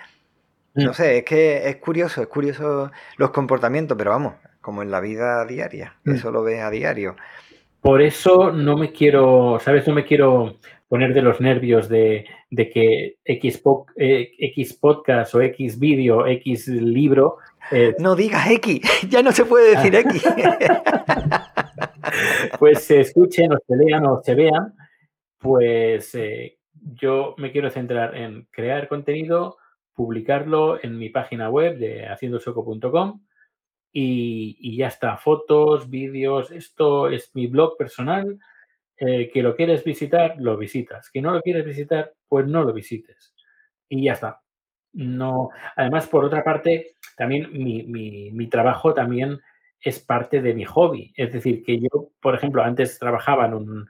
No mm. sé, es que es curioso, es curioso los comportamientos, pero vamos, como en la vida diaria, mm. eso lo ves a diario. Por eso no me quiero, ¿sabes? No me quiero poner de los nervios de, que X, eh, X podcast o X vídeo, X libro no digas X, ya no se puede decir X. pues se escuchen o se lean o se vean, pues eh, yo me quiero centrar en crear contenido, publicarlo en mi página web de haciendosoco.com y, ya está, fotos, vídeos, esto es mi blog personal, eh, que lo quieres visitar, lo visitas, que no lo quieres visitar, pues no lo visites y ya está. No, además, por otra parte, también mi, mi, mi trabajo también es parte de mi hobby. Es decir, que yo, por ejemplo, antes trabajaba en un,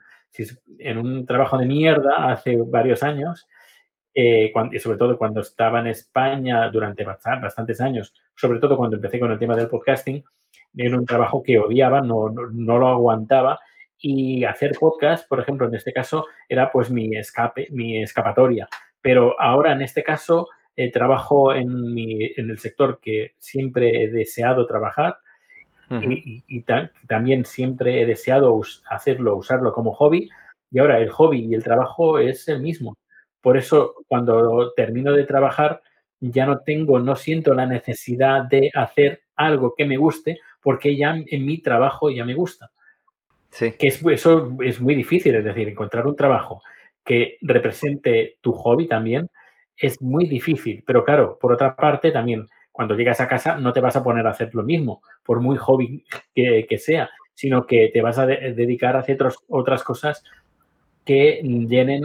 en un trabajo de mierda hace varios años, eh, y sobre todo cuando estaba en España durante bastantes años, sobre todo cuando empecé con el tema del podcasting, era un trabajo que odiaba, no, no, lo aguantaba y hacer podcast, por ejemplo, en este caso, era pues mi escape, mi escapatoria. Pero ahora, en este caso, eh, trabajo en, mi, en el sector que siempre he deseado trabajar, y, también siempre he deseado hacerlo, usarlo como hobby. Y ahora el hobby y el trabajo es el mismo. Por eso cuando termino de trabajar ya no tengo, no siento la necesidad de hacer algo que me guste porque ya en mi trabajo ya me gusta. Sí. Que es, eso es muy difícil, es decir, encontrar un trabajo que represente tu hobby también es muy difícil. Pero claro, por otra parte también cuando llegas a casa no te vas a poner a hacer lo mismo, por muy hobby que, sea, sino que te vas a dedicar a hacer otras cosas que llenen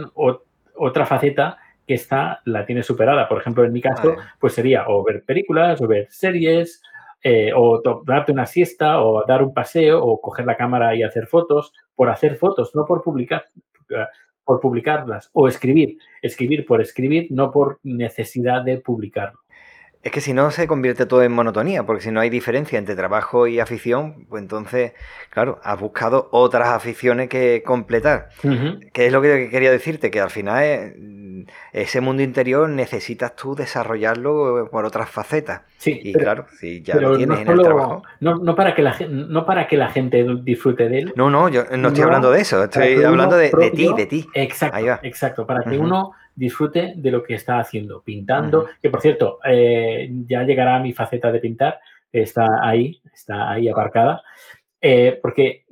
otra faceta que está, la tiene superada. Por ejemplo, en mi caso, pues sería o ver películas, o ver series, eh, o darte una siesta, o dar un paseo, o coger la cámara y hacer fotos, por hacer fotos, no por publicar, por publicarlas, o escribir, escribir por escribir, no por necesidad de publicarlo. Es que si no se convierte todo en monotonía, porque si no hay diferencia entre trabajo y afición, pues entonces, claro, has buscado otras aficiones que completar. Que es lo que quería decirte, que al final es, ese mundo interior necesitas tú desarrollarlo por otras facetas. Sí, y claro, si ya lo tienes en el trabajo. No, para que la, no para que la gente disfrute de él. No, no, yo no estoy hablando de eso, estoy hablando de, ti, de ti. Exacto, exacto, para que uno disfrute de lo que está haciendo, pintando, que por cierto, eh, ya llegará mi faceta de pintar, está ahí, está ahí aparcada, eh, porque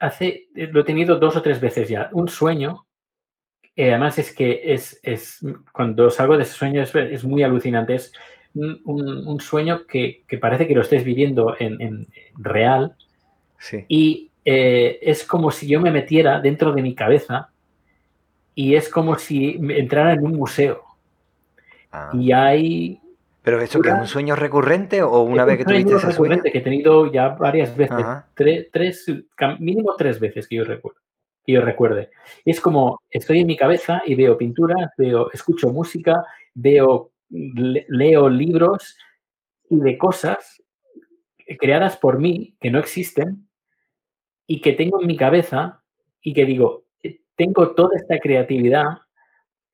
hace, lo he tenido dos o tres veces ya, un sueño, eh, además es que es, es, cuando salgo de ese sueño es, muy alucinante, es un, sueño que, parece que lo estés viviendo en, real y es como si yo me metiera dentro de mi cabeza y es como si entrara en un museo. Ah. Y hay... ¿Pero eso que es un sueño recurrente o una vez que tuviste ese recurrente que he tenido ya varias veces, tres, mínimo tres veces que yo recuerdo. Que yo recuerde. Es como estoy en mi cabeza y veo pinturas, veo, escucho música, veo, leo libros y de cosas creadas por mí que no existen y que tengo en mi cabeza y que digo, tengo toda esta creatividad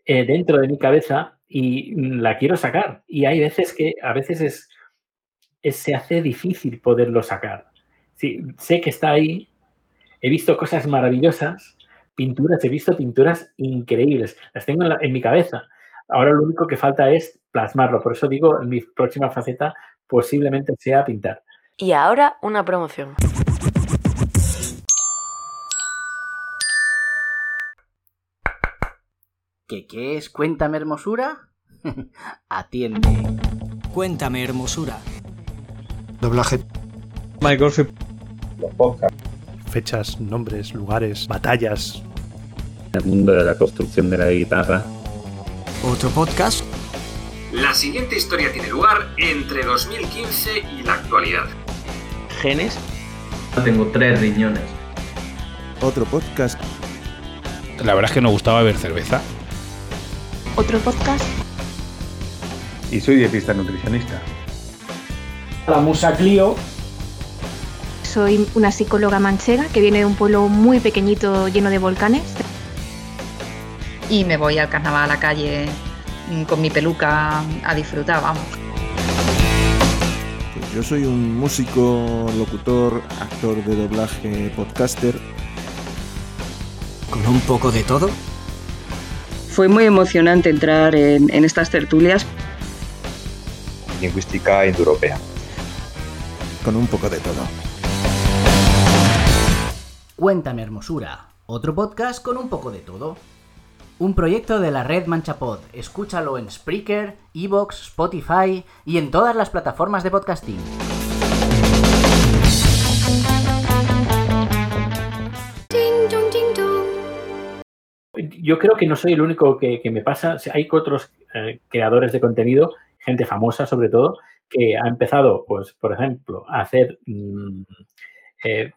eh, dentro de mi cabeza y la quiero sacar. Y hay veces que a veces es, se hace difícil poderlo sacar. Sí, sé que está ahí, he visto cosas maravillosas, pinturas, he visto pinturas increíbles, las tengo en, en mi cabeza. Ahora lo único que falta es plasmarlo. Por eso digo, mi próxima faceta posiblemente sea pintar. Y ahora una promoción. ¿Qué, qué es Cuéntame Hermosura? Atiende. Cuéntame Hermosura. Doblaje. Michael Los podcasts. Fechas, nombres, lugares, batallas. El mundo de la construcción de la guitarra. Otro podcast. La siguiente historia tiene lugar entre 2015 y la actualidad. Genes. Tengo tres riñones. Otro podcast. La verdad es que nos gustaba beber cerveza otro podcast. Y soy dietista nutricionista. La Musa Clio. Soy una psicóloga manchega que viene de un pueblo muy pequeñito lleno de volcanes. Y me voy al carnaval a la calle con mi peluca a disfrutar, vamos. Pues yo soy un músico, locutor, actor de doblaje, podcaster. Con un poco de todo fue muy emocionante entrar en, estas tertulias. Lingüística indoeuropea. con un poco de todo. Cuéntame hermosura, otro podcast con un poco de todo. Un proyecto de la red Manchapod. Escúchalo en Spreaker, Evox, Spotify y en todas las plataformas de podcasting. Yo creo que no soy el único que, me pasa. Hay otros eh, creadores de contenido, gente famosa sobre todo, que ha empezado, pues, por ejemplo, a hacer mm, eh,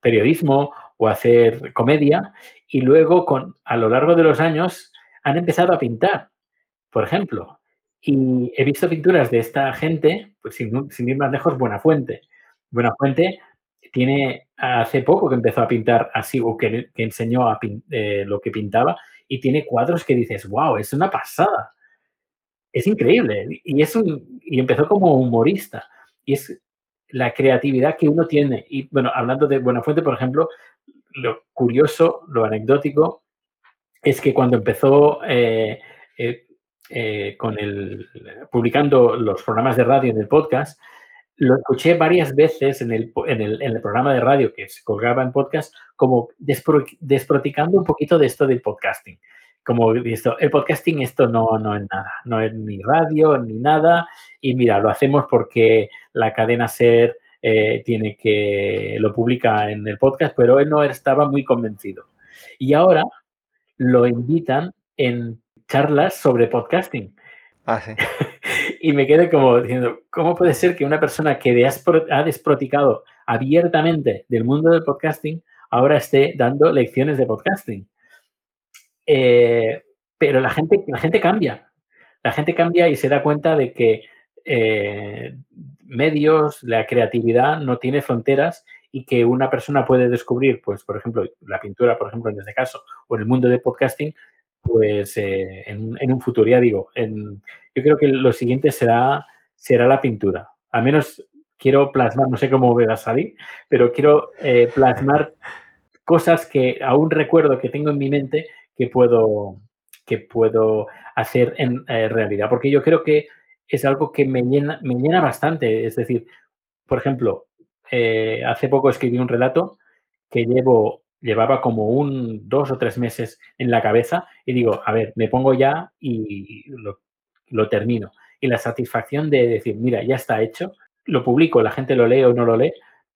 periodismo o a hacer comedia y luego con, a lo largo de los años han empezado a pintar, por ejemplo. Y he visto pinturas de esta gente, pues sin, ir más lejos, Buenafuente. Buenafuente tiene hace poco que empezó a pintar así o que, enseñó a eh, lo que pintaba y tiene cuadros que dices, wow, es una pasada. Es increíble. Y, es y empezó como humorista. Y es la creatividad que uno tiene. Y bueno, hablando de Buenafuente, por ejemplo, lo curioso, lo anecdótico, es que cuando empezó eh, eh, con el, publicando los programas de radio en el podcast, lo escuché varias veces en el, en el, programa de radio que se colgaba en podcast, como desproticando un poquito de esto del podcasting. Como esto, el podcasting, esto no, no es nada, no es ni radio ni nada. Y mira, lo hacemos porque la cadena SER eh, tiene que, lo publica en el podcast, pero él no estaba muy convencido. Y ahora lo invitan en charlas sobre podcasting. Ah, sí. y me quedé como diciendo, ¿cómo puede ser que una persona que ha desproticado abiertamente del mundo del podcasting ahora esté dando lecciones de podcasting? Eh, pero la gente, la gente cambia. La gente cambia y se da cuenta de que eh, medios, la creatividad no tiene fronteras y que una persona puede descubrir, pues, por ejemplo, la pintura, por ejemplo, en este caso, o el mundo de podcasting, pues eh, en, un futuro, ya digo, en, yo creo que lo siguiente será, será la pintura. Al menos quiero plasmar, no sé cómo va a salir, pero quiero eh, plasmar cosas que aún recuerdo que tengo en mi mente que puedo, que puedo hacer en eh, realidad. Porque yo creo que es algo que me llena, me llena bastante. Es decir, por ejemplo, hace poco escribí un relato que llevo, llevaba como un dos o tres meses en la cabeza y digo, a ver, me pongo ya y lo, termino. Y la satisfacción de decir, mira, ya está hecho, lo publico, la gente lo lee o no lo lee,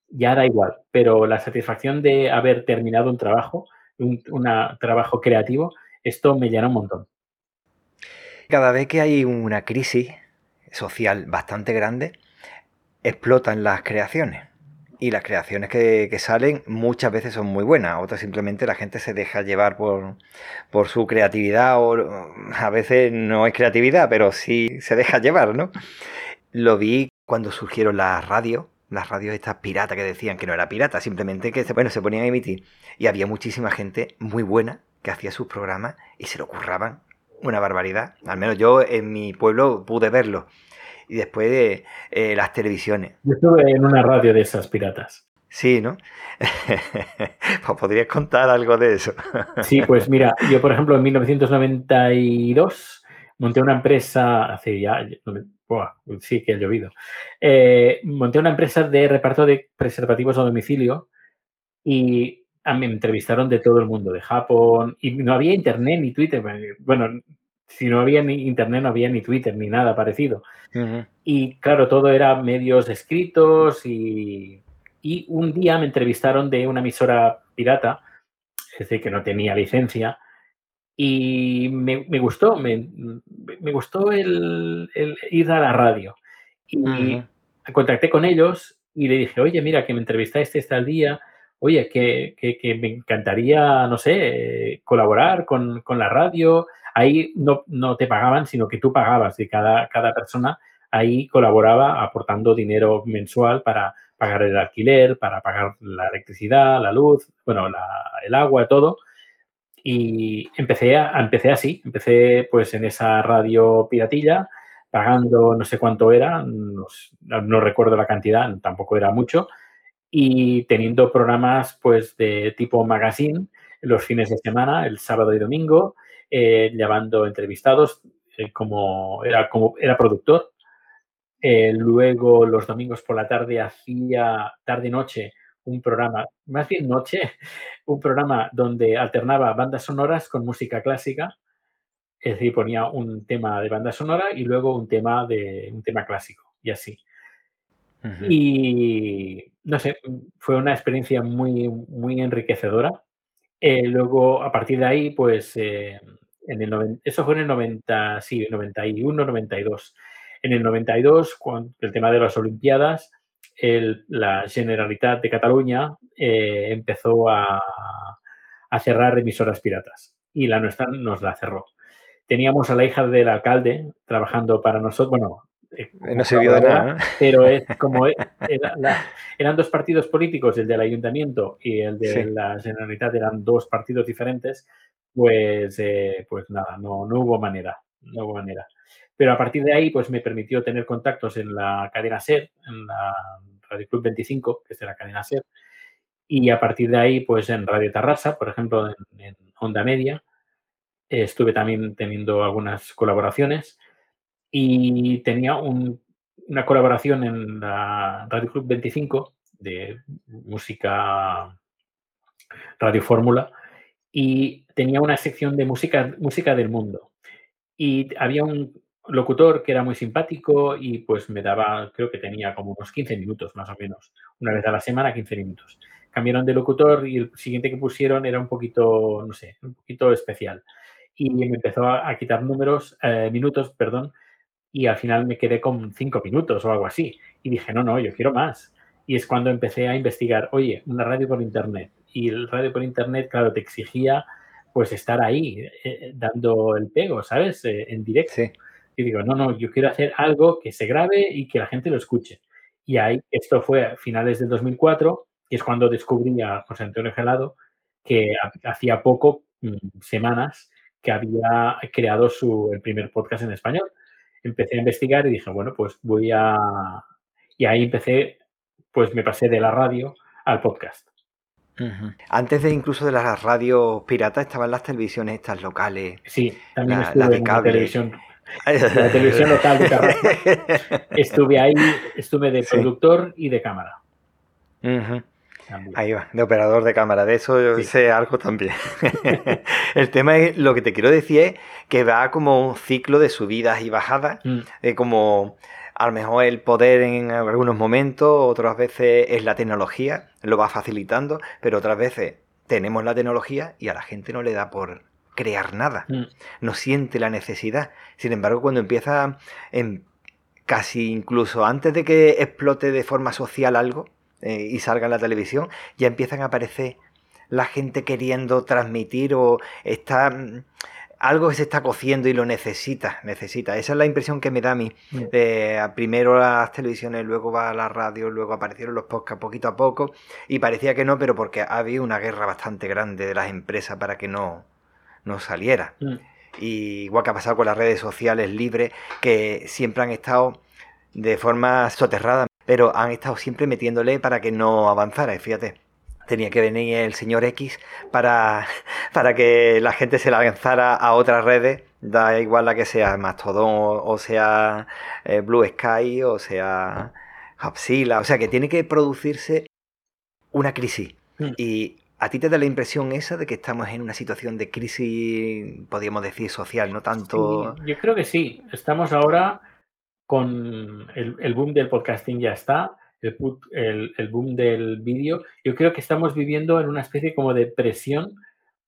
ya da igual, pero la satisfacción de haber terminado un trabajo, un trabajo creativo, esto me llena un montón. Cada vez que hay una crisis, social bastante grande, explotan las creaciones. Y las creaciones que, salen muchas veces son muy buenas, otras simplemente la gente se deja llevar por, por su creatividad o a veces no es creatividad, pero sí se deja llevar, ¿no? Lo vi cuando surgieron las radios, las radios estas piratas que decían que no era pirata, simplemente que bueno, se ponían a emitir. Y había muchísima gente muy buena que hacía sus programas y se lo curraban una barbaridad. Al menos yo en mi pueblo pude verlo. Y después de eh, las televisiones. Yo estuve en una radio de esas piratas. Sí, ¿no? pues podrías contar algo de eso. sí, pues mira, yo por ejemplo en 1992 monté una empresa, hace ya, sí que ha llovido, eh, monté una empresa de reparto de preservativos a domicilio y me entrevistaron de todo el mundo, de Japón, y no había internet ni Twitter. Bueno, si no había ni internet, no había ni Twitter ni nada parecido. Y claro, todo era medios escritos y, y, un día me entrevistaron de una emisora pirata, es decir, que no tenía licencia, y me, me gustó, me, me gustó el, el, ir a la radio. Y contacté con ellos y le dije, oye, mira, que me entrevistaste este al día oye, que, que, me encantaría, no sé, colaborar con, con la radio. Ahí no, no, te pagaban, sino que tú pagabas y cada, cada persona ahí colaboraba aportando dinero mensual para pagar el alquiler, para pagar la electricidad, la luz, bueno, el agua, todo. Y empecé, a, empecé así, empecé pues en esa radio piratilla, pagando no sé cuánto era, no, no recuerdo la cantidad, tampoco era mucho, y teniendo programas pues de tipo magazine los fines de semana, el sábado y domingo, eh, llevando entrevistados eh, como, era, como era productor. Eh, luego los domingos por la tarde hacía tarde-noche un programa, más bien noche, un programa donde alternaba bandas sonoras con música clásica. Es decir, ponía un tema de banda sonora y luego un tema de un tema clásico y así. Y no sé, fue una experiencia muy, muy enriquecedora. Eh, luego, a partir de ahí, pues, eh, en el eso fue en el 90, sí, 91, 92. En el 92, con el tema de las Olimpiadas, la Generalitat de Cataluña eh, empezó a, a, cerrar emisoras piratas y la nuestra nos la cerró. Teníamos a la hija del alcalde trabajando para nosotros, bueno, eh, no se vio de nada, pero es como eran dos partidos políticos, el del ayuntamiento y el de la Generalitat eran dos partidos diferentes, pues, eh, pues nada, no, no hubo manera, no hubo manera. Pero a partir de ahí, pues me permitió tener contactos en la cadena SER, en la Radio Club 25, que es de la cadena SER, y a partir de ahí, pues en Radio Tarrasa, por ejemplo, en, Onda Media, estuve también teniendo algunas colaboraciones y tenía una colaboración en la Radio Club 25 de música Radio Fórmula y tenía una sección de música, música del mundo. Y había un locutor que era muy simpático y pues me daba, creo que tenía como unos 15 minutos más o menos, una vez a la semana 15 minutos. Cambiaron de locutor y el siguiente que pusieron era un poquito, no sé, un poquito especial. Y me empezó a, quitar números, eh, minutos, perdón, y al final me quedé con 5 minutos o algo así. Y dije, no, no, yo quiero más. Y es cuando empecé a investigar, oye, una radio por internet. Y el radio por internet, claro, te exigía pues estar ahí eh, eh, dando el pego, ¿sabes? en directo. Y digo, no, no, yo quiero hacer algo que se grabe y que la gente lo escuche. Y ahí, esto fue a finales del 2004, y es cuando descubrí a José Antonio Gelado, que hacía poco, mm, semanas, que había creado su, el primer podcast en español. Empecé a investigar y dije, bueno, pues voy a... Y ahí empecé, pues me pasé de la radio al podcast. Antes de incluso de las radios piratas estaban las televisiones estas locales. Sí, también la, de cable. televisión la televisión local de Carrasco. Estuve ahí, estuve de productor y de cámara. Ahí va, de operador de cámara, de eso yo sé algo también. el tema es, lo que te quiero decir es que va como un ciclo de subidas y bajadas, mm. como a lo mejor el poder en algunos momentos, otras veces es la tecnología, lo va facilitando, pero otras veces tenemos la tecnología y a la gente no le da por crear nada, mm. no siente la necesidad. Sin embargo, cuando empieza en casi incluso antes de que explote de forma social algo eh, y salga en la televisión, ya empiezan a aparecer la gente queriendo transmitir o está mm, algo que se está cociendo y lo necesita, necesita. Esa es la impresión que me da a mí. Mm. primero las televisiones, luego va a la radio, luego aparecieron los podcasts poquito a poco y parecía que no, pero porque había una guerra bastante grande de las empresas para que no, no saliera. Mm. Y igual que ha pasado con las redes sociales libres, que siempre han estado de forma soterrada, pero han estado siempre metiéndole para que no avanzara. fíjate, tenía que venir el señor X para, para que la gente se lanzara a otras redes, da igual la que sea, Mastodon o, sea eh, Blue Sky o sea Hapsila, o sea que tiene que producirse una crisis. Mm. Y ¿A ti te da la impresión esa de que estamos en una situación de crisis, podríamos decir, social, no tanto... yo creo que sí. Estamos ahora con el, boom del podcasting ya está, el, el, boom del vídeo. Yo creo que estamos viviendo en una especie como de presión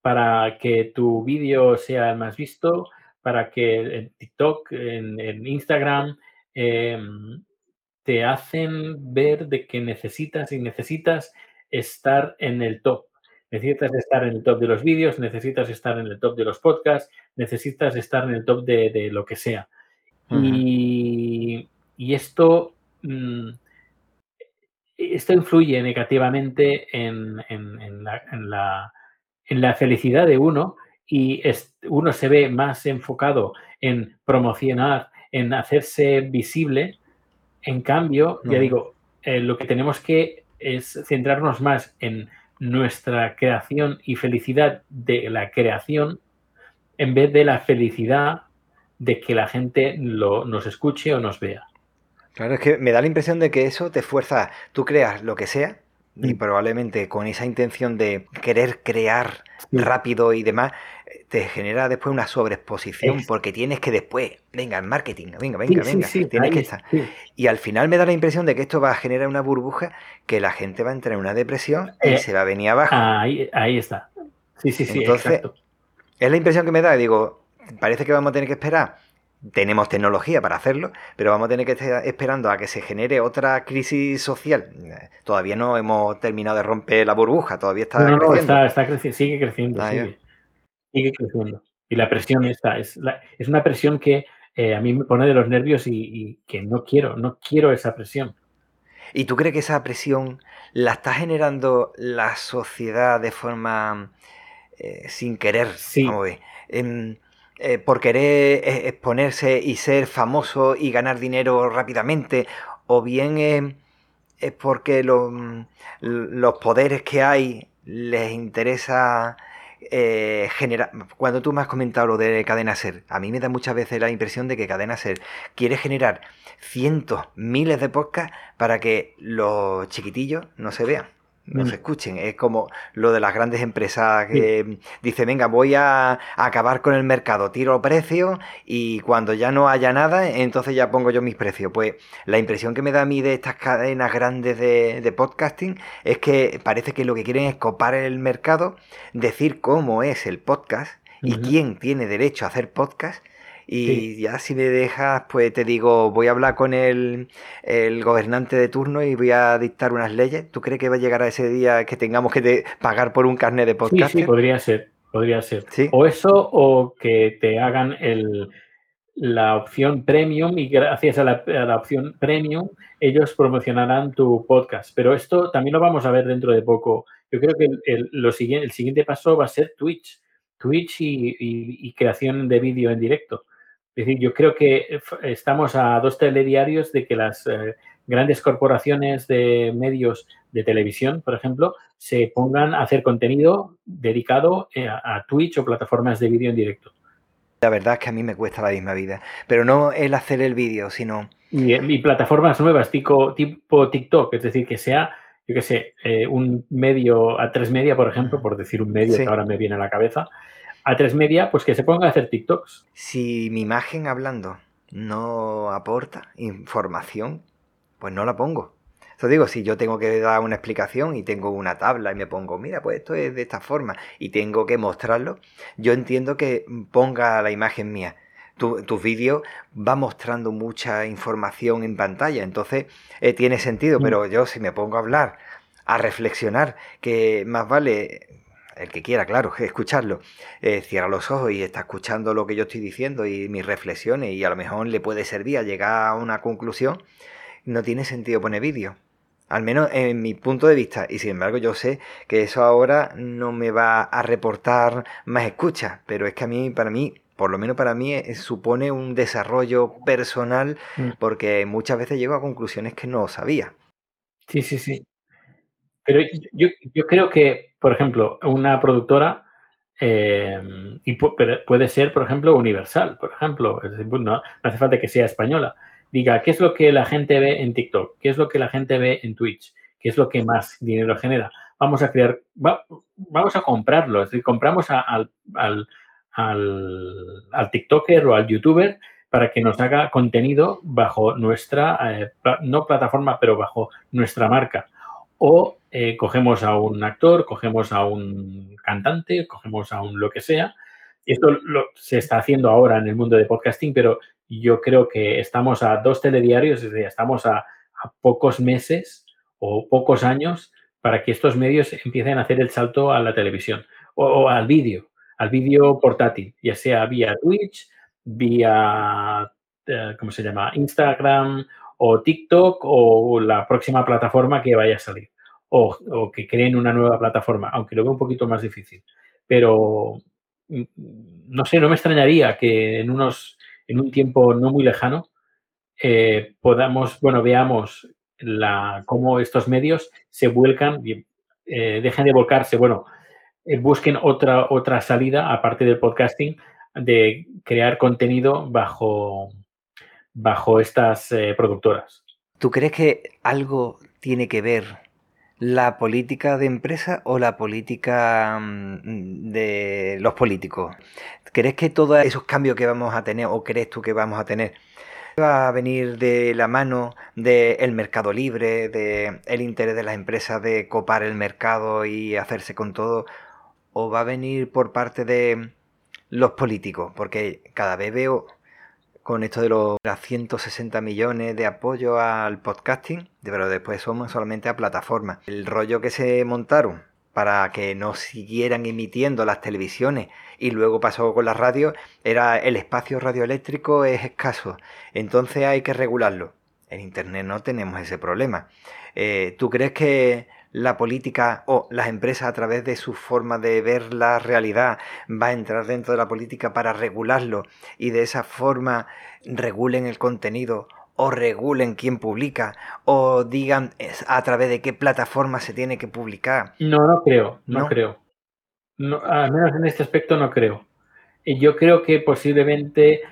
para que tu vídeo sea el más visto, para que en TikTok, en, Instagram, em, te hacen ver de que necesitas y necesitas estar en el top Necesitas estar en el top de los vídeos, necesitas estar en el top de los podcasts, necesitas estar en el top de, lo que sea. y, esto, mm, esto influye negativamente en, la, felicidad de uno y uno se ve más enfocado en promocionar, en hacerse visible. En cambio, ya digo, eh, lo que tenemos que es centrarnos más en nuestra creación y felicidad de la creación en vez de la felicidad de que la gente lo, nos escuche o nos vea. Claro, es que me da la impresión de que eso te fuerza, tú creas lo que sea y Mm. probablemente con esa intención de querer crear rápido y demás, eh, te genera después una sobreexposición Es- porque tienes que después, venga, el marketing, venga, venga, sí, venga, sí, tienes que es, estar. Y al final me da la impresión de que esto va a generar una burbuja que la gente va a entrar en una depresión y Eh, se va a venir abajo. Ahí, ahí está. Sí, sí, sí, Entonces, exacto. es la impresión que me da, digo, parece que vamos a tener que esperar. Tenemos tecnología para hacerlo, pero vamos a tener que estar esperando a que se genere otra crisis social. Todavía no hemos terminado de romper la burbuja, todavía está No, no, no, creciendo. está, está creciendo, sigue creciendo, Ah, sigue, sigue creciendo. Y la presión está, es, la- es una presión que eh, a mí me pone de los nervios y, y que no quiero, no quiero esa presión. ¿Y tú crees que esa presión la está generando la sociedad de forma eh, sin querer? Vamos a ver, em, eh, por querer eh, exponerse y ser famoso y ganar dinero rápidamente, o bien es porque los, mm, los poderes que hay les interesa eh, generar. Cuando tú me has comentado lo de Cadena Ser, a mí me da muchas veces la impresión de que Cadena Ser quiere generar cientos, miles de podcasts para que los chiquitillos no se vean. No se escuchen, es como lo de las grandes empresas que dice, venga, voy a, acabar con el mercado, tiro precios y cuando ya no haya nada, entonces ya pongo yo mis precios. Pues la impresión que me da a mí de estas cadenas grandes de, de podcasting es que parece que lo que quieren es copar el mercado, decir cómo es el podcast y quién tiene derecho a hacer podcast. Y ya si me dejas, pues te digo, voy a hablar con el, el gobernante de turno y voy a dictar unas leyes. ¿Tú crees que va a llegar a ese día que tengamos que te- pagar por un carnet de Sí, podcast? sí, podría ser, podría ser. O eso o que te hagan el, la opción premium y gracias a la, a la opción premium ellos promocionarán tu podcast. Pero esto también lo vamos a ver dentro de poco. Yo creo que el, el- lo siguiente, el siguiente paso va a ser Twitch. Twitch y, y- y creación de vídeo en directo. Es decir, yo creo que f- estamos a dos telediarios de que las eh, grandes corporaciones de medios de televisión, por ejemplo, se pongan a hacer contenido dedicado eh, a, a Twitch o plataformas de vídeo en directo. La verdad es que a mí me cuesta la misma vida. Pero no el hacer el vídeo, sino Y, y plataformas nuevas tipo, tipo TikTok, es decir, que sea, yo qué sé, eh, un medio a tres media, por ejemplo, por decir un medio Sí. que ahora me viene a la cabeza, a tres media, pues que se ponga a hacer TikToks. si mi imagen hablando no aporta información, pues no la pongo. Eso digo, si yo tengo que dar una explicación y tengo una tabla y me pongo, mira, pues esto es de esta forma y tengo que mostrarlo, yo entiendo que ponga la imagen mía. Tu, tus vídeos va mostrando mucha información en pantalla, entonces eh, tiene sentido, Mm. pero yo si me pongo a hablar, a reflexionar, que más vale el que quiera, claro, escucharlo, eh, cierra los ojos y está escuchando lo que yo estoy diciendo y mis reflexiones y a lo mejor le puede servir a llegar a una conclusión, no tiene sentido poner vídeo. Al menos en mi punto de vista. Y sin embargo yo sé que eso ahora no me va a reportar más escuchas. Pero es que a mí, para mí, por lo menos para mí, eh, supone un desarrollo personal Mm. porque muchas veces llego a conclusiones que no sabía. Sí, sí, sí. Pero yo, yo creo que, por ejemplo, una productora, eh, y puede ser, por ejemplo, universal, por ejemplo, pues, no, no hace falta que sea española, diga qué es lo que la gente ve en TikTok, qué es lo que la gente ve en Twitch, qué es lo que más dinero genera. Vamos a crear, va- vamos a comprarlo, es decir, compramos a- al, al, al, TikToker o al YouTuber para que nos haga contenido bajo nuestra, eh, no plataforma, pero bajo nuestra marca. O eh, cogemos a un actor, cogemos a un cantante, cogemos a un lo que sea. Esto lo- se está haciendo ahora en el mundo de podcasting, pero yo creo que estamos a dos telediarios, es decir, estamos a, pocos meses o pocos años para que estos medios empiecen a hacer el salto a la televisión o, o al vídeo, al vídeo portátil, ya sea vía Twitch, vía, eh, ¿cómo se llama? Instagram o TikTok o la próxima plataforma que vaya a salir. O, o que creen una nueva plataforma, aunque lo veo un poquito más difícil. Pero mm, no sé, no me extrañaría que en unos, en un tiempo no muy lejano, eh, podamos, bueno, veamos la, cómo estos medios se vuelcan, eh, dejen de volcarse, bueno, eh, busquen otra, otra salida, aparte del podcasting, de crear contenido bajo, bajo estas eh, productoras. ¿Tú crees que algo tiene que ver la política de empresa o la política mm, de los políticos? ¿Crees que todos esos cambios que vamos a tener o crees tú que vamos a tener va a venir de la mano del mercado libre, del interés de las empresas de copar el mercado y hacerse con todo? ¿O va a venir por parte de los políticos? Porque cada vez veo con esto de los 160 millones de apoyo al podcasting, pero después somos solamente a plataformas. El rollo que se montaron para que no siguieran emitiendo las televisiones y luego pasó con la radio, era el espacio radioeléctrico es escaso, entonces hay que regularlo. En Internet no tenemos ese problema. Eh, ¿Tú crees que la política o las empresas a través de su forma de ver la realidad va a entrar dentro de la política para regularlo y de esa forma regulen el contenido o regulen quién publica o digan a través de qué plataforma se tiene que publicar. No, no creo, no, creo. al menos en este aspecto no creo. Yo creo que posiblemente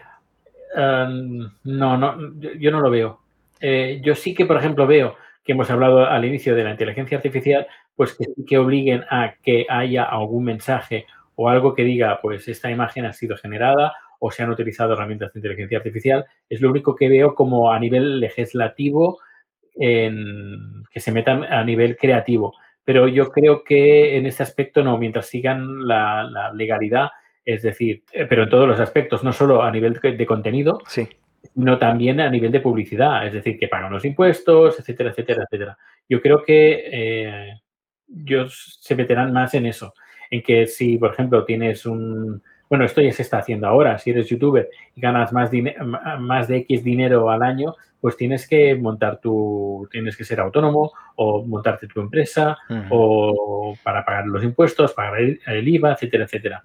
em, no, no, yo no lo veo. Eh, yo sí que, por ejemplo, veo que hemos hablado al inicio de la inteligencia artificial, pues que, obliguen a que haya algún mensaje o algo que diga, pues esta imagen ha sido generada o se han utilizado herramientas de inteligencia artificial. Es lo único que veo como a nivel legislativo que se metan a nivel creativo. Pero yo creo que en este aspecto no, mientras sigan la, legalidad, es decir, eh, pero en todos los aspectos, no solo a nivel de contenido, sí sino también a nivel de publicidad, es decir, que pagan los impuestos, etcétera, etcétera, etcétera. Yo creo que eh, ellos se meterán más en eso, en que si, por ejemplo, tienes un... Bueno, esto ya se está haciendo ahora. Si eres youtuber y ganas más, más de X dinero al año, pues tienes que montar tu, tienes que ser autónomo o montarte tu empresa o para pagar los impuestos, pagar el, IVA, etcétera, etcétera.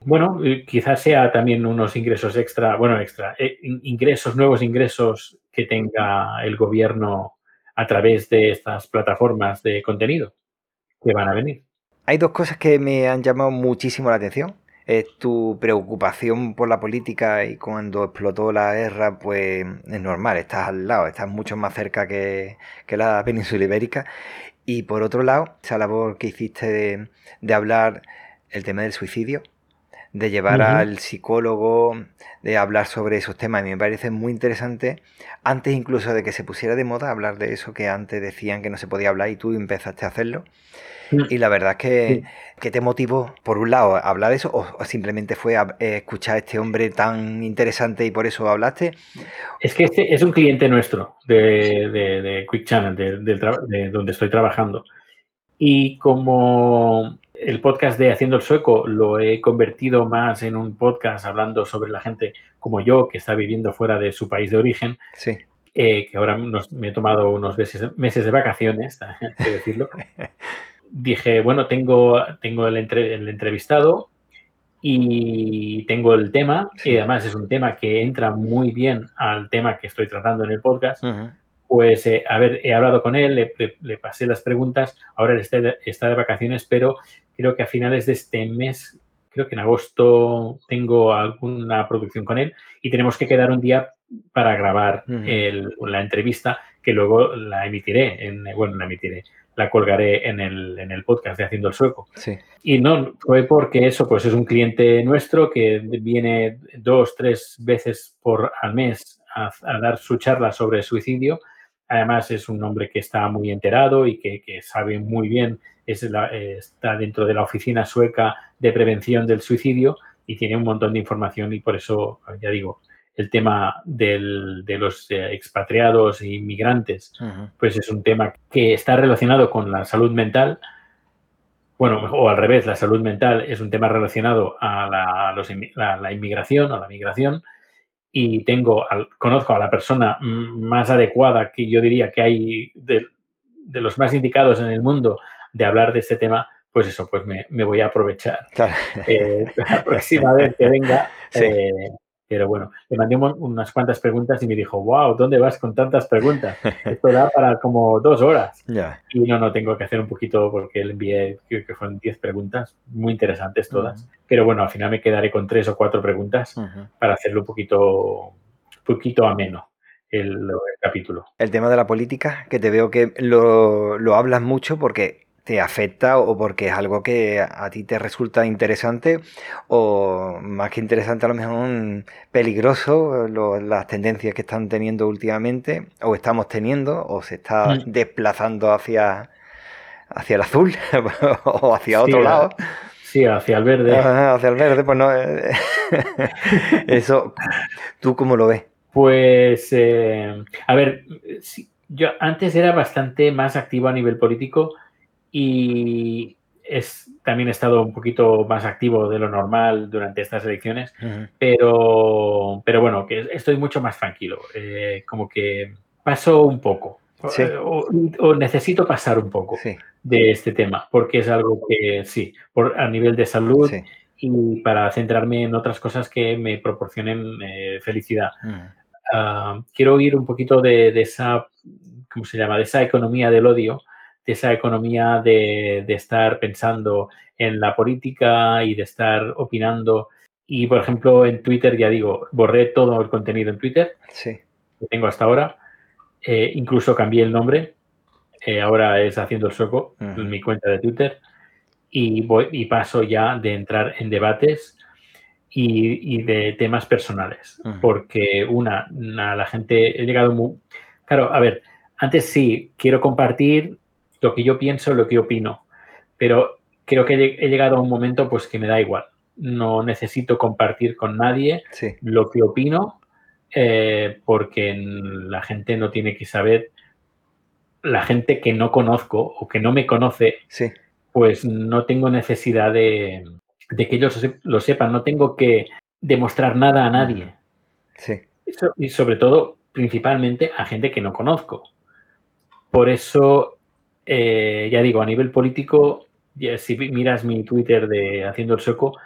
Bueno, eh, quizás sea también unos ingresos extra, bueno, extra, eh, ingresos, nuevos ingresos que tenga el gobierno a través de estas plataformas de contenido que van a venir. Hay dos cosas que me han llamado muchísimo la atención. Es tu preocupación por la política y cuando explotó la guerra, pues es normal, estás al lado, estás mucho más cerca que, la península ibérica. Y por otro lado, esa labor que hiciste de hablar el tema del suicidio, de llevar al psicólogo, de hablar sobre esos temas. Me parece muy interesante, antes incluso de que se pusiera de moda hablar de eso que antes decían que no se podía hablar y tú empezaste a hacerlo. Y la verdad es que, que, te motivó, por un lado, a hablar de eso o, simplemente fue a, eh, escuchar a este hombre tan interesante y por eso hablaste. Es que este es un cliente nuestro de, de, Quick Channel, de donde estoy trabajando. Y como el podcast de Haciendo el Sueco lo he convertido más en un podcast hablando sobre la gente como yo, que está viviendo fuera de su país de origen. Sí. Eh, que ahora me he tomado unos meses, meses de vacaciones, hay que decirlo. Dije, bueno, tengo, tengo el, el, entrevistado y tengo el tema, y además es un tema que entra muy bien al tema que estoy tratando en el podcast pues, eh, a ver, he hablado con él, le, pasé las preguntas, ahora él está de, vacaciones, pero creo que a finales de este mes, creo que en agosto tengo alguna producción con él y tenemos que quedar un día para grabar la entrevista que luego la emitiré, en, bueno, la emitiré, la colgaré en el, en el podcast de Haciendo el Sueco. Sí. Y no, fue porque eso, pues es un cliente nuestro que viene dos, tres veces por al mes a, a dar su charla sobre suicidio Además, es un hombre que está muy enterado y que, sabe muy bien, es está dentro de la oficina sueca de prevención del suicidio y tiene un montón de información y por eso, ya digo, el tema de los eh, expatriados e inmigrantes, pues es un tema que está relacionado con la salud mental. Bueno, o al revés, la salud mental es un tema relacionado a la, la inmigración o la migración y tengo, conozco a la persona más adecuada que yo diría que hay de, los más indicados en el mundo de hablar de este tema, pues eso, pues me, voy a aprovechar. Eh, la próxima vez que venga, eh, pero bueno, le mandé unas cuantas preguntas y me dijo, wow, ¿dónde vas con tantas preguntas? Esto da para como dos horas. Y no, no, tengo que hacer un poquito porque le envié, creo que fueron diez preguntas, muy interesantes todas. Pero bueno, al final me quedaré con tres o cuatro preguntas para hacerlo un poquito, poquito ameno. el, capítulo. El tema de la política, que te veo que lo, lo hablas mucho porque te afecta o porque es algo que a ti te resulta interesante o más que interesante a lo mejor peligroso las tendencias que están teniendo últimamente o estamos teniendo o se está mm. desplazando hacia, hacia el azul o hacia otro lado. Sí, hacia el verde. hacia el verde, pues no. Eh, eso, ¿tú cómo lo ves? Pues, eh, a ver, yo antes era bastante más activo a nivel político y es, también he estado un poquito más activo de lo normal durante estas elecciones, pero, pero bueno, que estoy mucho más tranquilo, eh, como que paso un poco. O, necesito pasar un poco de este tema, porque es algo que sí, por, a nivel de salud y para centrarme en otras cosas que me proporcionen eh, felicidad. Ah, quiero oír un poquito de, de, esa, ¿cómo se llama? De esa economía del odio esa economía de, estar pensando en la política y de estar opinando. Y, por ejemplo, en Twitter, ya digo, borré todo el contenido en Twitter sí. que tengo hasta ahora. Eh, incluso cambié el nombre. Eh, ahora es Haciendo el Soco, en mi cuenta de Twitter. Y, voy, y paso ya de entrar en debates y, de temas personales. Porque, una, la gente, he llegado muy... Claro, a ver, antes sí, quiero compartir lo que yo pienso, lo que opino. Pero creo que he llegado a un momento pues que me da igual. No necesito compartir con nadie lo que opino eh, porque la gente no tiene que saber, la gente que no conozco o que no me conoce, pues no tengo necesidad de, que ellos lo sepan, no tengo que demostrar nada a nadie. y sobre todo, principalmente a gente que no conozco. Por eso eh, ya digo, a nivel político, si miras mi Twitter de Haciendo el Soco,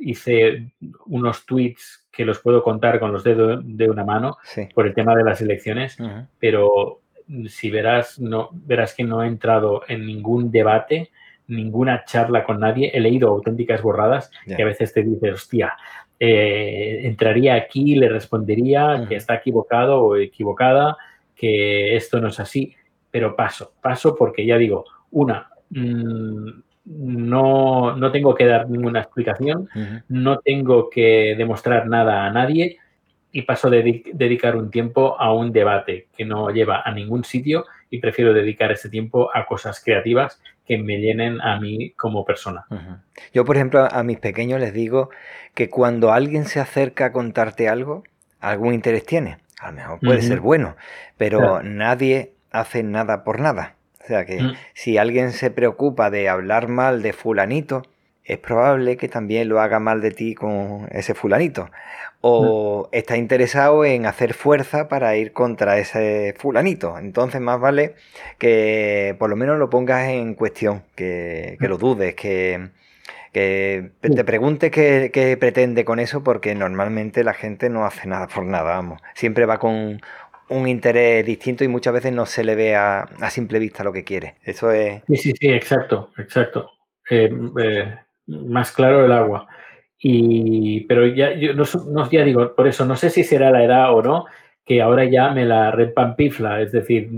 hice unos tweets que los puedo contar con los dedos de una mano por el tema de las elecciones, pero si verás, no, verás que no he entrado en ningún debate, ninguna charla con nadie, he leído auténticas borradas que a veces te dices, hostia, eh, entraría aquí, le respondería que está equivocado o equivocada, que esto no es así pero paso, paso porque ya digo, una, mm, no, no, tengo que dar ninguna explicación, no tengo que demostrar nada a nadie y paso a dedicar un tiempo a un debate que no lleva a ningún sitio y prefiero dedicar ese tiempo a cosas creativas que me llenen a mí como persona. Yo, por ejemplo, a mis pequeños les digo que cuando alguien se acerca a contarte algo, algún interés tiene. A lo mejor puede ser bueno, pero nadie hacen nada por nada. O sea que mm. si alguien se preocupa de hablar mal de fulanito, es probable que también lo haga mal de ti con ese fulanito. O mm. está interesado en hacer fuerza para ir contra ese fulanito. Entonces más vale que por lo menos lo pongas en cuestión, que, que lo mm. dudes, que, que te preguntes qué, qué, pretende con eso, porque normalmente la gente no hace nada por nada, vamos. Siempre va con un interés distinto y muchas veces no se le ve a, simple vista lo que quiere. Eso es... Sí, sí, sí, exacto, exacto. Eh, eh, más claro el agua. Y, pero ya, yo no, ya digo, por eso no sé si será la edad o no, que ahora ya me la repampifla. Es decir,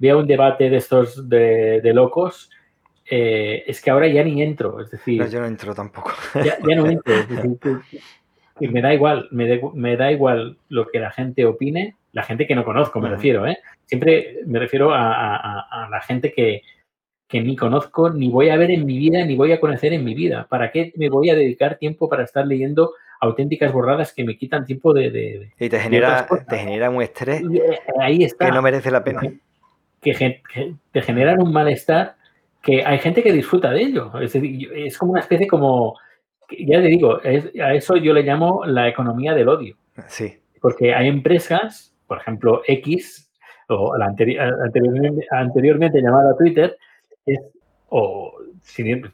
veo un debate de estos de, locos. Eh, es que ahora ya ni entro. Es decir, no, yo no entro tampoco. Ya, no entro. Es me da igual, me, me da igual lo que la gente opine la gente que no conozco, me refiero, ¿eh? Siempre me refiero a, la gente que, ni conozco, ni voy a ver en mi vida, ni voy a conocer en mi vida. ¿Para qué me voy a dedicar tiempo para estar leyendo auténticas borradas que me quitan tiempo de... y te genera, te genera un estrés eh, ahí está, que no merece la pena. Que, te generan un malestar que hay gente que disfruta de ello. Es, es como una especie como, ya te digo, a eso yo le llamo la economía del odio. Sí. Porque hay empresas por ejemplo, X, o la anteriormente, llamada Twitter, es, o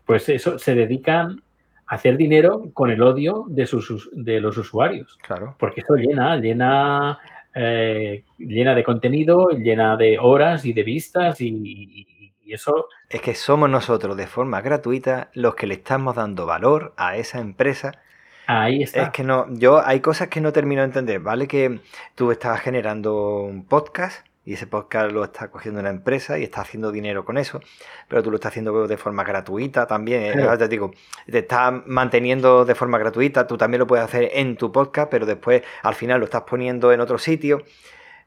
pues eso, se dedican a hacer dinero con el odio de, sus, de los usuarios. Claro. Porque eso llena, llena, eh, llena de contenido, llena de horas y de vistas y, y eso... Es que somos nosotros de forma gratuita los que le estamos dando valor a esa empresa Ahí está. Es que no, yo hay cosas que no termino de entender, ¿vale? Que tú estás generando un podcast y ese podcast lo está cogiendo una empresa y está haciendo dinero con eso, pero tú lo estás haciendo de forma gratuita también. ¿eh? Te digo, te estás manteniendo de forma gratuita, tú también lo puedes hacer en tu podcast, pero después al final lo estás poniendo en otro sitio.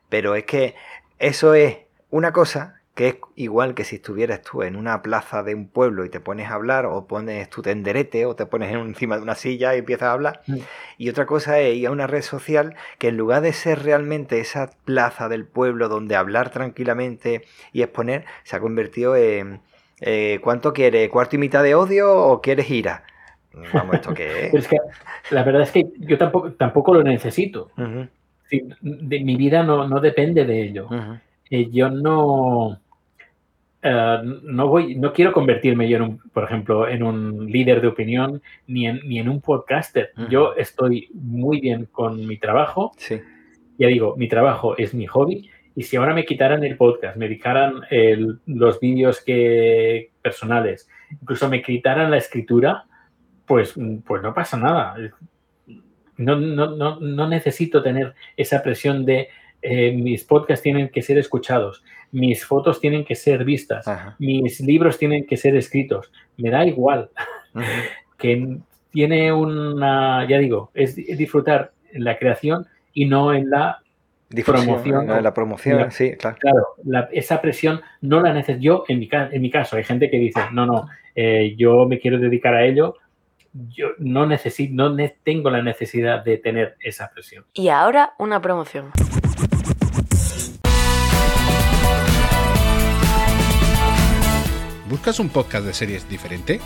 Pero es que eso es una cosa que es igual que si estuvieras tú en una plaza de un pueblo y te pones a hablar o pones tu tenderete o te pones encima de una silla y empiezas a hablar. Mm. Y otra cosa es ir a una red social que en lugar de ser realmente esa plaza del pueblo donde hablar tranquilamente y exponer, se ha convertido en eh, ¿cuánto quieres? ¿Cuarto y mitad de odio o quieres ira? Vamos, ¿esto qué es? la verdad es que yo tampoco, tampoco lo necesito. de, mi vida no, no depende de ello. Eh, yo no, eh, no voy, no quiero convertirme yo en un, por ejemplo, en un líder de opinión ni en, ni en un podcaster. Yo estoy muy bien con mi trabajo. Sí. Ya digo, mi trabajo es mi hobby. Y si ahora me quitaran el podcast, me dedicaran los vídeos que, personales, incluso me quitaran la escritura, pues, pues no pasa nada. No, no, no, no necesito tener esa presión de eh, mis podcasts tienen que ser escuchados, mis fotos tienen que ser vistas, mis libros tienen que ser escritos. Me da igual. que tiene una, ya digo, es disfrutar en la creación y no en la promoción. En la promoción, sí, claro. Claro, esa presión no la necesito. Yo, en mi, en mi caso, hay gente que dice, no, no, eh, yo me quiero dedicar a ello, yo no necesito, no tengo la necesidad de tener esa presión. Y ahora una promoción. ¿Buscas un podcast de series diferente?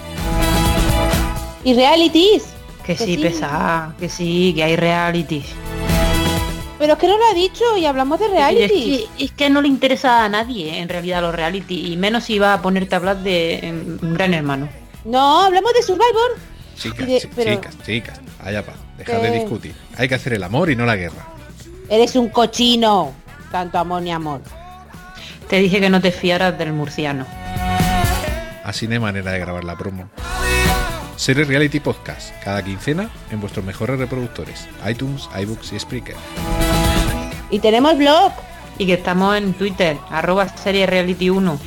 ¿Y realities? Que, sí, pesa, que sí, que hay realities. Pero es que no lo ha dicho y hablamos de reality. Es que, no le interesa a nadie en realidad los reality y menos si va a ponerte a hablar de un Gran Hermano. No, hablamos de Survivor. Chicas, chicas, chicas, allá pa, dejad de discutir. Hay que hacer el amor y no la guerra. Eres un cochino, tanto amor ni amor. Te dije que no te fiaras del murciano. Así no hay manera de grabar la promo. Series Reality Podcast, cada quincena en vuestros mejores reproductores, iTunes, iBooks y Spreaker. Y tenemos blog. Y que estamos en Twitter, arroba Serie Reality 1.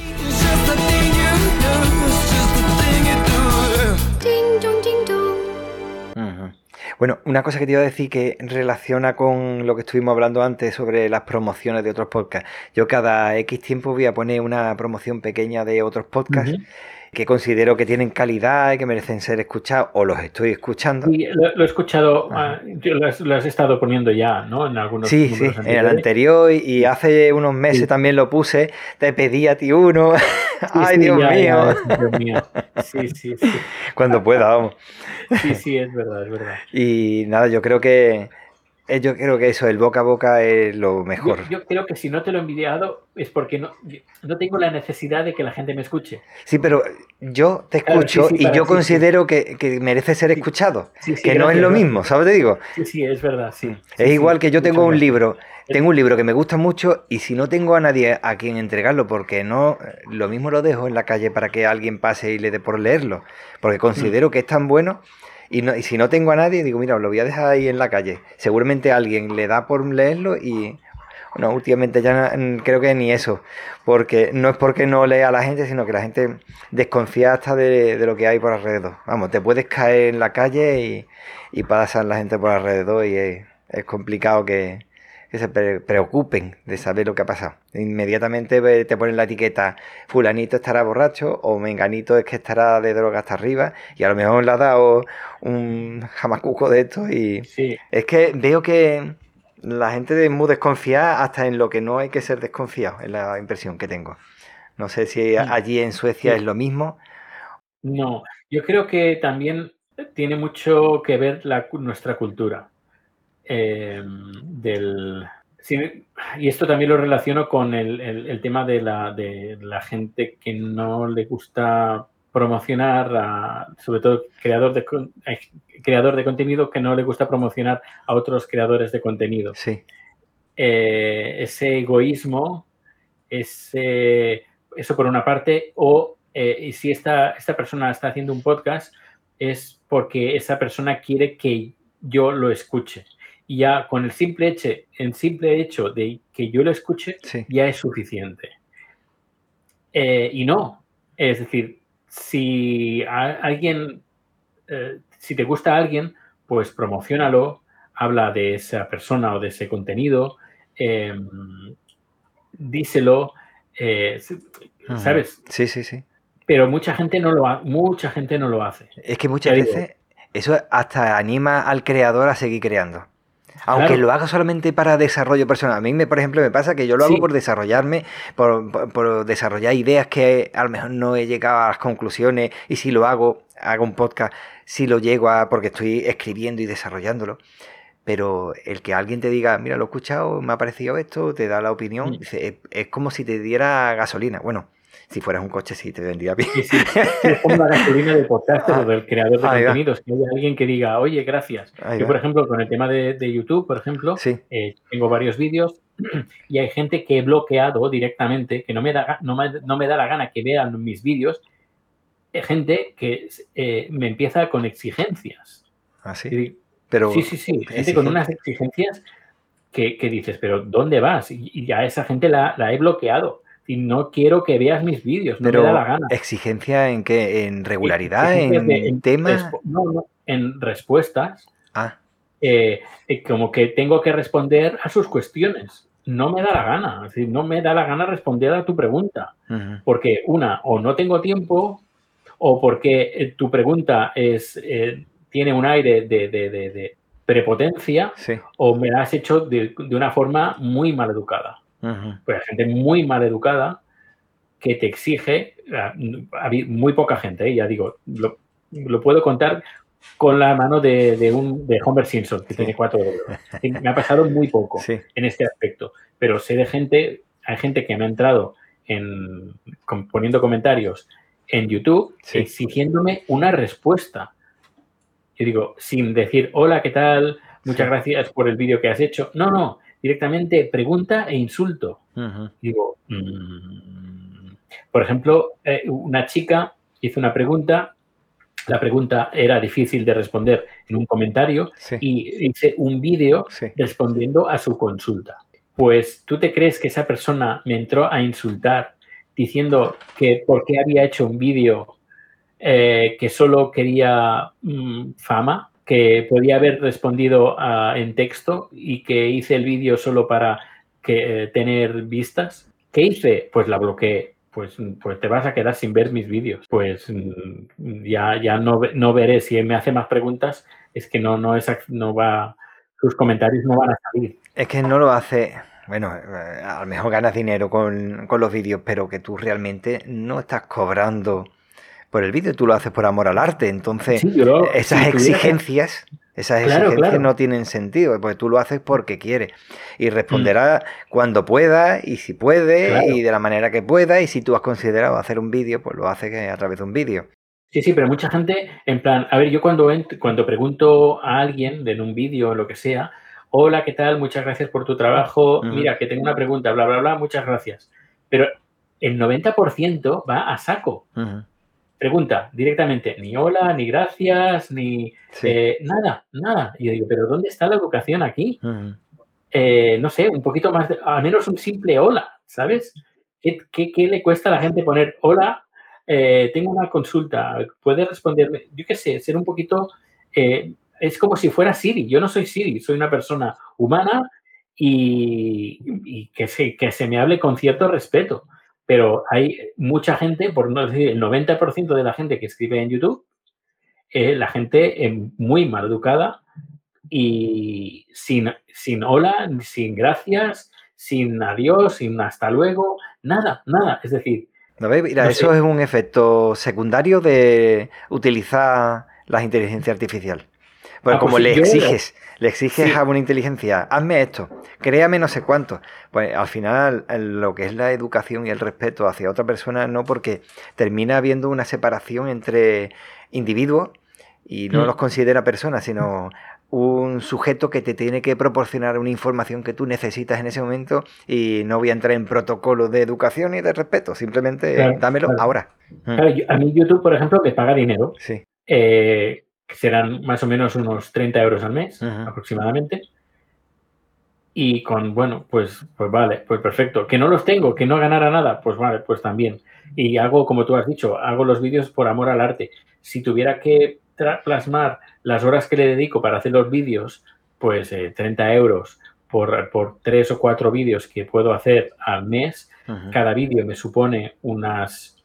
Bueno, una cosa que te iba a decir que relaciona con lo que estuvimos hablando antes sobre las promociones de otros podcasts. Yo cada X tiempo voy a poner una promoción pequeña de otros podcasts. Que considero que tienen calidad y que merecen ser escuchados o los estoy escuchando. Sí, lo, he escuchado, ah, yo lo has, estado poniendo ya, ¿no? En algunos Sí, sí, en el anterior y hace unos meses también lo puse, te pedí a ti uno. Ay, Dios, mío. Dios mío. Sí, sí, sí. Cuando pueda, vamos. Sí, sí, es verdad, es verdad. Y nada, yo creo que yo creo que eso, el boca a boca es lo mejor. Yo, creo que si no te lo he envidiado es porque no, no tengo la necesidad de que la gente me escuche. Sí, pero yo te escucho y yo considero que, merece ser escuchado. que no es lo mismo, ¿sabes? Te digo. Sí, sí, es verdad, sí. es igual que yo tengo un libro, tengo un libro que me gusta mucho y si no tengo a nadie a quien entregarlo, porque no, lo mismo lo dejo en la calle para que alguien pase y le dé por leerlo, porque considero mm. que es tan bueno y, si no tengo a nadie, digo, mira, lo voy a dejar ahí en la calle. Seguramente alguien le da por leerlo y, bueno, últimamente ya creo que ni eso, porque no es porque no lea a la gente, sino que la gente desconfía hasta de, lo que hay por alrededor. Vamos, te puedes caer en la calle y, y pasar la gente por alrededor y es complicado que, que se preocupen de saber lo que ha pasado. Inmediatamente te ponen la etiqueta, fulanito estará borracho o menganito es que estará de droga hasta arriba y a lo mejor le ha dado un jamacuco de esto y es que veo que la gente es muy desconfiada hasta en lo que no hay que ser desconfiado, es la impresión que tengo. No sé si allí en Suecia es lo mismo. No, yo creo que también tiene mucho que ver nuestra cultura. Em, del... y esto también lo relaciono con el, tema de la, de la, gente que no le gusta promocionar, sobre todo creador de, creador de contenido que no le gusta promocionar a otros creadores de contenido. Sí. Eh, ese egoísmo, ese, eso por una parte, o eh, y si esta, esta persona está haciendo un podcast, es porque esa persona quiere que yo lo escuche. Y ya con el simple hecho, el simple hecho de que yo lo escuche, ya es suficiente. Eh, y no, es decir, si a alguien, eh, si te gusta a alguien, pues promocionalo, habla de esa persona o de ese contenido, em, díselo, eh, ¿sabes? Sí, sí, sí. Pero mucha gente no lo ha, mucha gente no lo hace. Es que muchas veces eso hasta anima al creador a seguir creando. Aunque lo haga solamente para desarrollo personal. A mí, me, por ejemplo, me pasa que yo lo hago por desarrollarme, por, desarrollar ideas que a lo mejor no he llegado a las conclusiones y si lo hago, hago un podcast, si lo llego a, porque estoy escribiendo y desarrollándolo. Pero el que alguien te diga, mira, lo he escuchado, me ha parecido esto, te da la opinión, mm. es, es como si te diera gasolina. Bueno, si fueras un coche, sí te vendría bien. Sí, sí. La gasolina de podcast o del creador de contenidos. Que haya alguien que diga, oye, gracias. Yo, por ejemplo, con el tema de, YouTube, por ejemplo, eh, tengo varios vídeos y hay gente que he bloqueado directamente, que no me da, no me, da la gana que vean mis vídeos. Hay gente que eh, me empieza con exigencias. ¿Ah, sí? Pero, sí, sí, sí. Gente con unas exigencias que, dices, pero ¿dónde vas? Y, ya esa gente la, la he bloqueado y no quiero que veas mis vídeos, no me da la gana. ¿Exigencia en qué? ¿En regularidad? ¿En, temas? No, no, en respuestas. Ah. Eh, eh, como que tengo que responder a sus cuestiones. No me da la gana, es decir, no me da la gana responder a tu pregunta. Porque una, o no tengo tiempo, o porque eh, tu pregunta es, tiene un aire de, prepotencia, o me la has hecho de, de una forma muy mal educada. Pues gente muy mal educada que te exige, eh, muy poca gente, eh, ya digo, lo, puedo contar con la mano de, un, de Homer Simpson, que tiene cuatro dedos. Me ha pasado muy poco en este aspecto, pero sé de gente, hay gente que me ha entrado en, poniendo comentarios en YouTube exigiéndome una respuesta. Yo digo, sin decir, hola, ¿qué tal? Muchas gracias por el vídeo que has hecho. No, no, directamente pregunta e insulto. Digo, mm". por ejemplo, eh, una chica hizo una pregunta, la pregunta era difícil de responder en un comentario y hice un vídeo respondiendo a su consulta. Pues tú te crees que esa persona me entró a insultar diciendo que por qué había hecho un vídeo eh, que solo quería mm, fama, que podía haber respondido en texto y que hice el vídeo solo para que, eh, tener vistas. ¿Qué hice? Pues la bloqueé. Pues, pues te vas a quedar sin ver mis vídeos. Pues mm, ya, ya no, no veré. Si me hace más preguntas, es que no, no, es, no va, sus comentarios no van a salir. Es que no lo hace. Bueno, eh, a lo mejor ganas dinero con, con los vídeos, pero que tú realmente no estás cobrando por el vídeo, tú lo haces por amor al arte. Entonces, esas exigencias, esas exigencias no tienen sentido, porque tú lo haces porque quieres. Y responderá mm. cuando pueda y si puede y de la manera que pueda. Y si tú has considerado hacer un vídeo, pues lo haces a través de un vídeo. Sí, sí, pero mucha gente, en plan, a ver, yo cuando, cuando pregunto a alguien en un vídeo o lo que sea, hola, ¿qué tal? Muchas gracias por tu trabajo. Mira, que tengo una pregunta, bla, bla, bla, muchas gracias. Pero el 90% va a saco. Pregunta directamente, ni hola, ni gracias, ni eh, nada, nada. Y yo digo, pero ¿dónde está la educación aquí? Eh, no sé, un poquito más, al menos un simple hola, ¿sabes? ¿Qué, le cuesta a la gente poner hola? Eh, tengo una consulta, ¿puede responderme? Yo qué sé, ser un poquito, es como si fuera Siri. Yo no soy Siri, soy una persona humana y, que, se, que se me hable con cierto respeto pero hay mucha gente, por no decir el 90% de la gente que escribe en YouTube, eh, la gente eh, muy mal educada y sin, sin hola, sin gracias, sin adiós, sin hasta luego, nada, nada. Es decir... mira, eso es un efecto secundario de utilizar la inteligencia artificial. Pues como pues le exiges, le exiges a una inteligencia, hazme esto, créame no sé cuánto. Pues al final lo que es la educación y el respeto hacia otra persona no porque termina habiendo una separación entre individuos y no mm. los considera personas, sino un sujeto que te tiene que proporcionar una información que tú necesitas en ese momento y no voy a entrar en protocolos de educación y de respeto, simplemente dámelo ahora. a mí YouTube, por ejemplo, me paga dinero. Sí. Eh, que serán más o menos unos 30 euros al mes aproximadamente. Y con, bueno, pues, pues vale, pues perfecto. Que no los tengo, que no ganara nada, pues vale, pues también. Y hago, como tú has dicho, hago los vídeos por amor al arte. Si tuviera que plasmar las horas que le dedico para hacer los vídeos, pues 30 eh, euros por, por, tres o cuatro vídeos que puedo hacer al mes. Cada vídeo me supone unas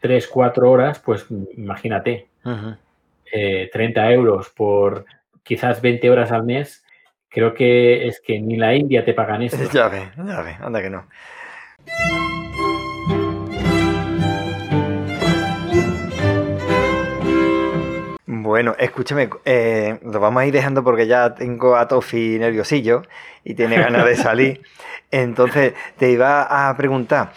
3, 4 horas, pues imagínate. 30 eh, euros por quizás 20 horas al mes, creo que es que ni la India te pagan eso. Ya ve, ya ve, anda que no. Bueno, escúchame, eh, lo vamos a ir dejando porque ya tengo a Tofi nerviosillo y tiene ganas de salir. Entonces, te iba a preguntar,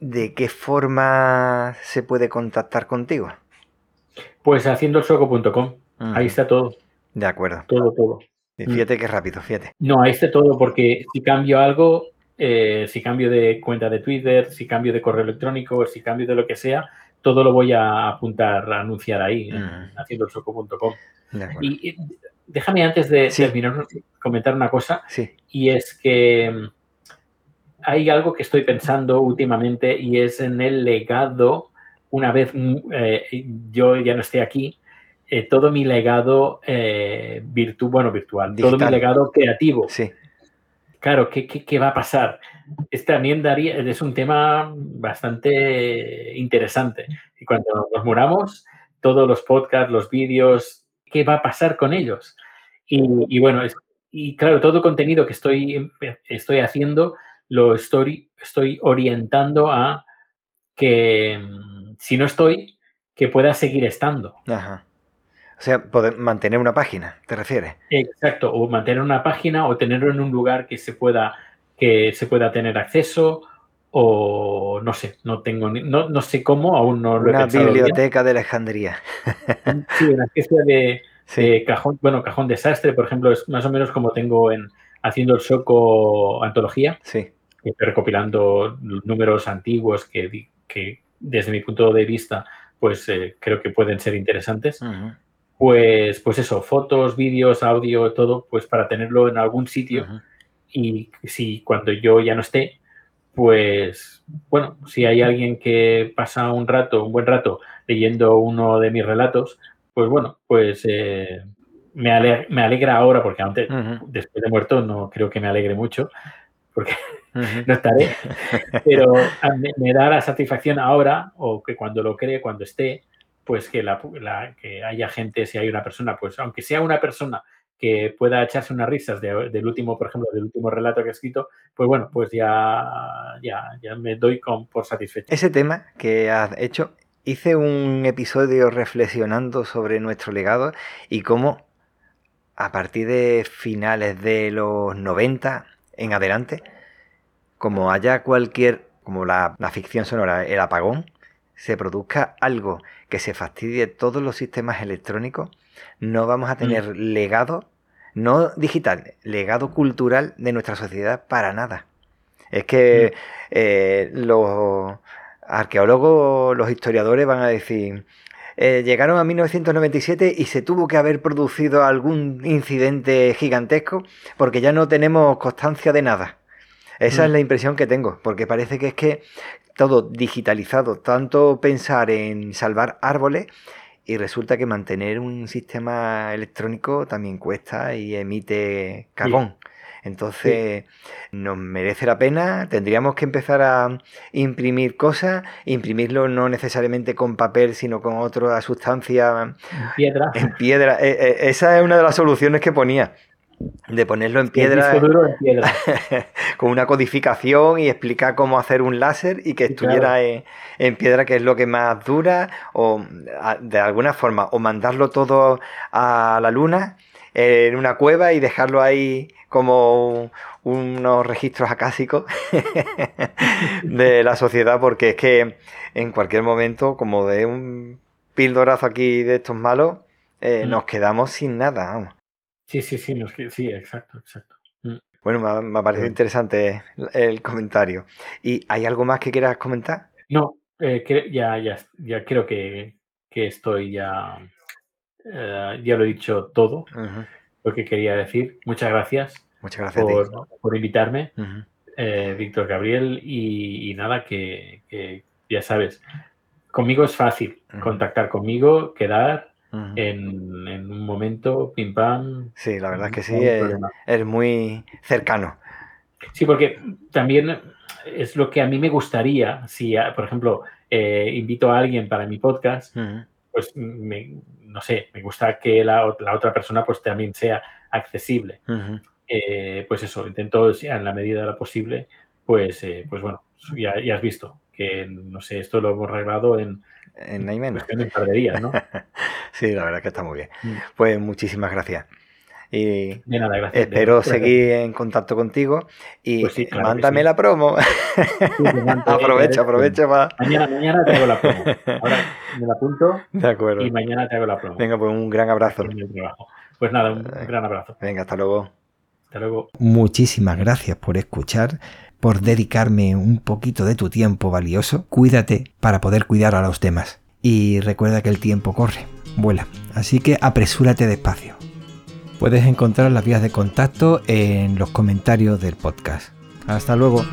¿de qué forma se puede contactar contigo? Pues haciendo el Ahí está todo. De acuerdo. Todo, todo. fíjate qué rápido, fíjate. No, ahí está todo, porque si cambio algo, eh, si cambio de cuenta de Twitter, si cambio de correo electrónico, si cambio de lo que sea, todo lo voy a apuntar, a anunciar ahí, haciendo el Y, déjame antes de terminar comentar una cosa, y es que mm, hay algo que estoy pensando últimamente y es en el legado, una vez mm, eh, yo ya no esté aquí, eh, todo mi legado eh, bueno, virtual, todo mi legado creativo. Sí. Claro, ¿qué, ¿qué, va a pasar? Es, también daría, es un tema bastante interesante. Y cuando nos muramos, todos los podcasts, los vídeos, ¿qué va a pasar con ellos? Y, bueno, y claro, todo contenido que estoy, estoy hacido lo estoy, estoy orientando a que mm, si no estoy, que pueda seguir estando. Ajá. O sea, poder mantener una página, ¿te refieres? Exacto, o mantener una página o tenerlo en un lugar que se pueda, que se pueda tener acceso o no sé, no tengo no, no sé cómo, aún no lo Una biblioteca de Alejandría. Sí, una especie de, cajón, bueno, cajón desastre, por ejemplo, es más o menos como tengo en haciendo el Soco antología. Sí. Recopilando números antiguos que, que desde mi punto de vista, pues eh, creo que pueden ser interesantes. Pues, pues eso, fotos, vídeos, audio, todo, pues para tenerlo en algún sitio. Y si cuando yo ya no esté, pues bueno, si hay alguien que pasa un rato, un buen rato, leyendo uno de mis relatos, pues bueno, pues eh, me, alegra, ahora, porque antes, después de muerto, no creo que me alegre mucho, porque no estaré, pero me, me, da la satisfacción ahora, o que cuando lo cree, cuando esté, pues que, la, que haya gente, si hay una persona, pues aunque sea una persona que pueda echarse unas risas del último, por ejemplo, del último relato que he escrito, pues bueno, pues ya, ya, ya me doy con, por satisfecho. Ese tema que has hecho, hice un episodio reflexionando sobre nuestro legado y cómo a partir de finales de los 90 en adelante, como haya cualquier, como la, la ficción sonora, el apagón, se produzca algo que se fastidie todos los sistemas electrónicos, no vamos a mm. tener legado, no digital, legado cultural de nuestra sociedad para nada. Es que mm. eh, los arqueólogos, los historiadores van a decir, eh, llegaron a 1997 y se tuvo que haber producido algún incidente gigantesco porque ya no tenemos constancia de nada. Esa es mm. la impresión que tengo, porque parece que es que todo digitalizado, tanto pensar en salvar árboles y resulta que mantener un sistema electrónico también cuesta y emite carbón. Entonces, nos merece la pena, tendríamos que empezar a imprimir cosas, imprimirlo no necesariamente con papel, sino con otra sustancia. En piedra. En piedra. E, e, esa es una de las soluciones que ponía de ponerlo en piedra, con una codificación y explicar cómo hacer un láser y que estuviera en, piedra, que es lo que más dura, o de alguna forma, o mandarlo todo a la luna en una cueva y dejarlo ahí como unos registros acásicos de la sociedad, porque es que en cualquier momento, como de un pildorazo aquí de estos malos, eh, mm. nos quedamos sin nada. Vamos. Sí, sí, sí, sí, exacto, exacto. Mm. Bueno, me ha, parecido interesante el comentario. ¿Y hay algo más que quieras comentar? No, eh, ya, ya, ya creo que, estoy ya eh, ya lo he dicho todo lo que quería decir. Muchas gracias. Muchas gracias por, por invitarme, eh, Víctor Gabriel. Y, y nada, que, que, ya sabes, conmigo es fácil contactar conmigo, quedar. En, en, un momento, pim pam. Sí, la verdad es que sí, es, es muy cercano. Sí, porque también es lo que a mí me gustaría, si, por ejemplo, eh, invito a alguien para mi podcast, uh -huh. pues me, no sé, me gusta que la, la, otra persona pues también sea accesible. Uh -huh. eh, pues eso, intento en la medida de lo posible, pues, eh, pues bueno, ya, ya, has visto que, no sé, esto lo hemos arreglado en, en, en un par de días, ¿no? sí, la verdad que está muy bien. Pues muchísimas gracias. Y de nada, gracias. espero de seguir en contacto contigo y pues sí, claro mándame sí. la promo. Sí, aprovecha, aprovecha para. Mañana, mañana te hago la promo. Ahora me la apunto. De acuerdo. Y mañana te hago la promo. Venga, pues un gran abrazo. Pues nada, un gran abrazo. Venga, hasta luego. Hasta luego. Muchísimas gracias por escuchar, por dedicarme un poquito de tu tiempo valioso. Cuídate para poder cuidar a los demás. Y recuerda que el tiempo corre, vuela. Así que apresúrate despacio. Puedes encontrar las vías de contacto en los comentarios del podcast. Hasta luego.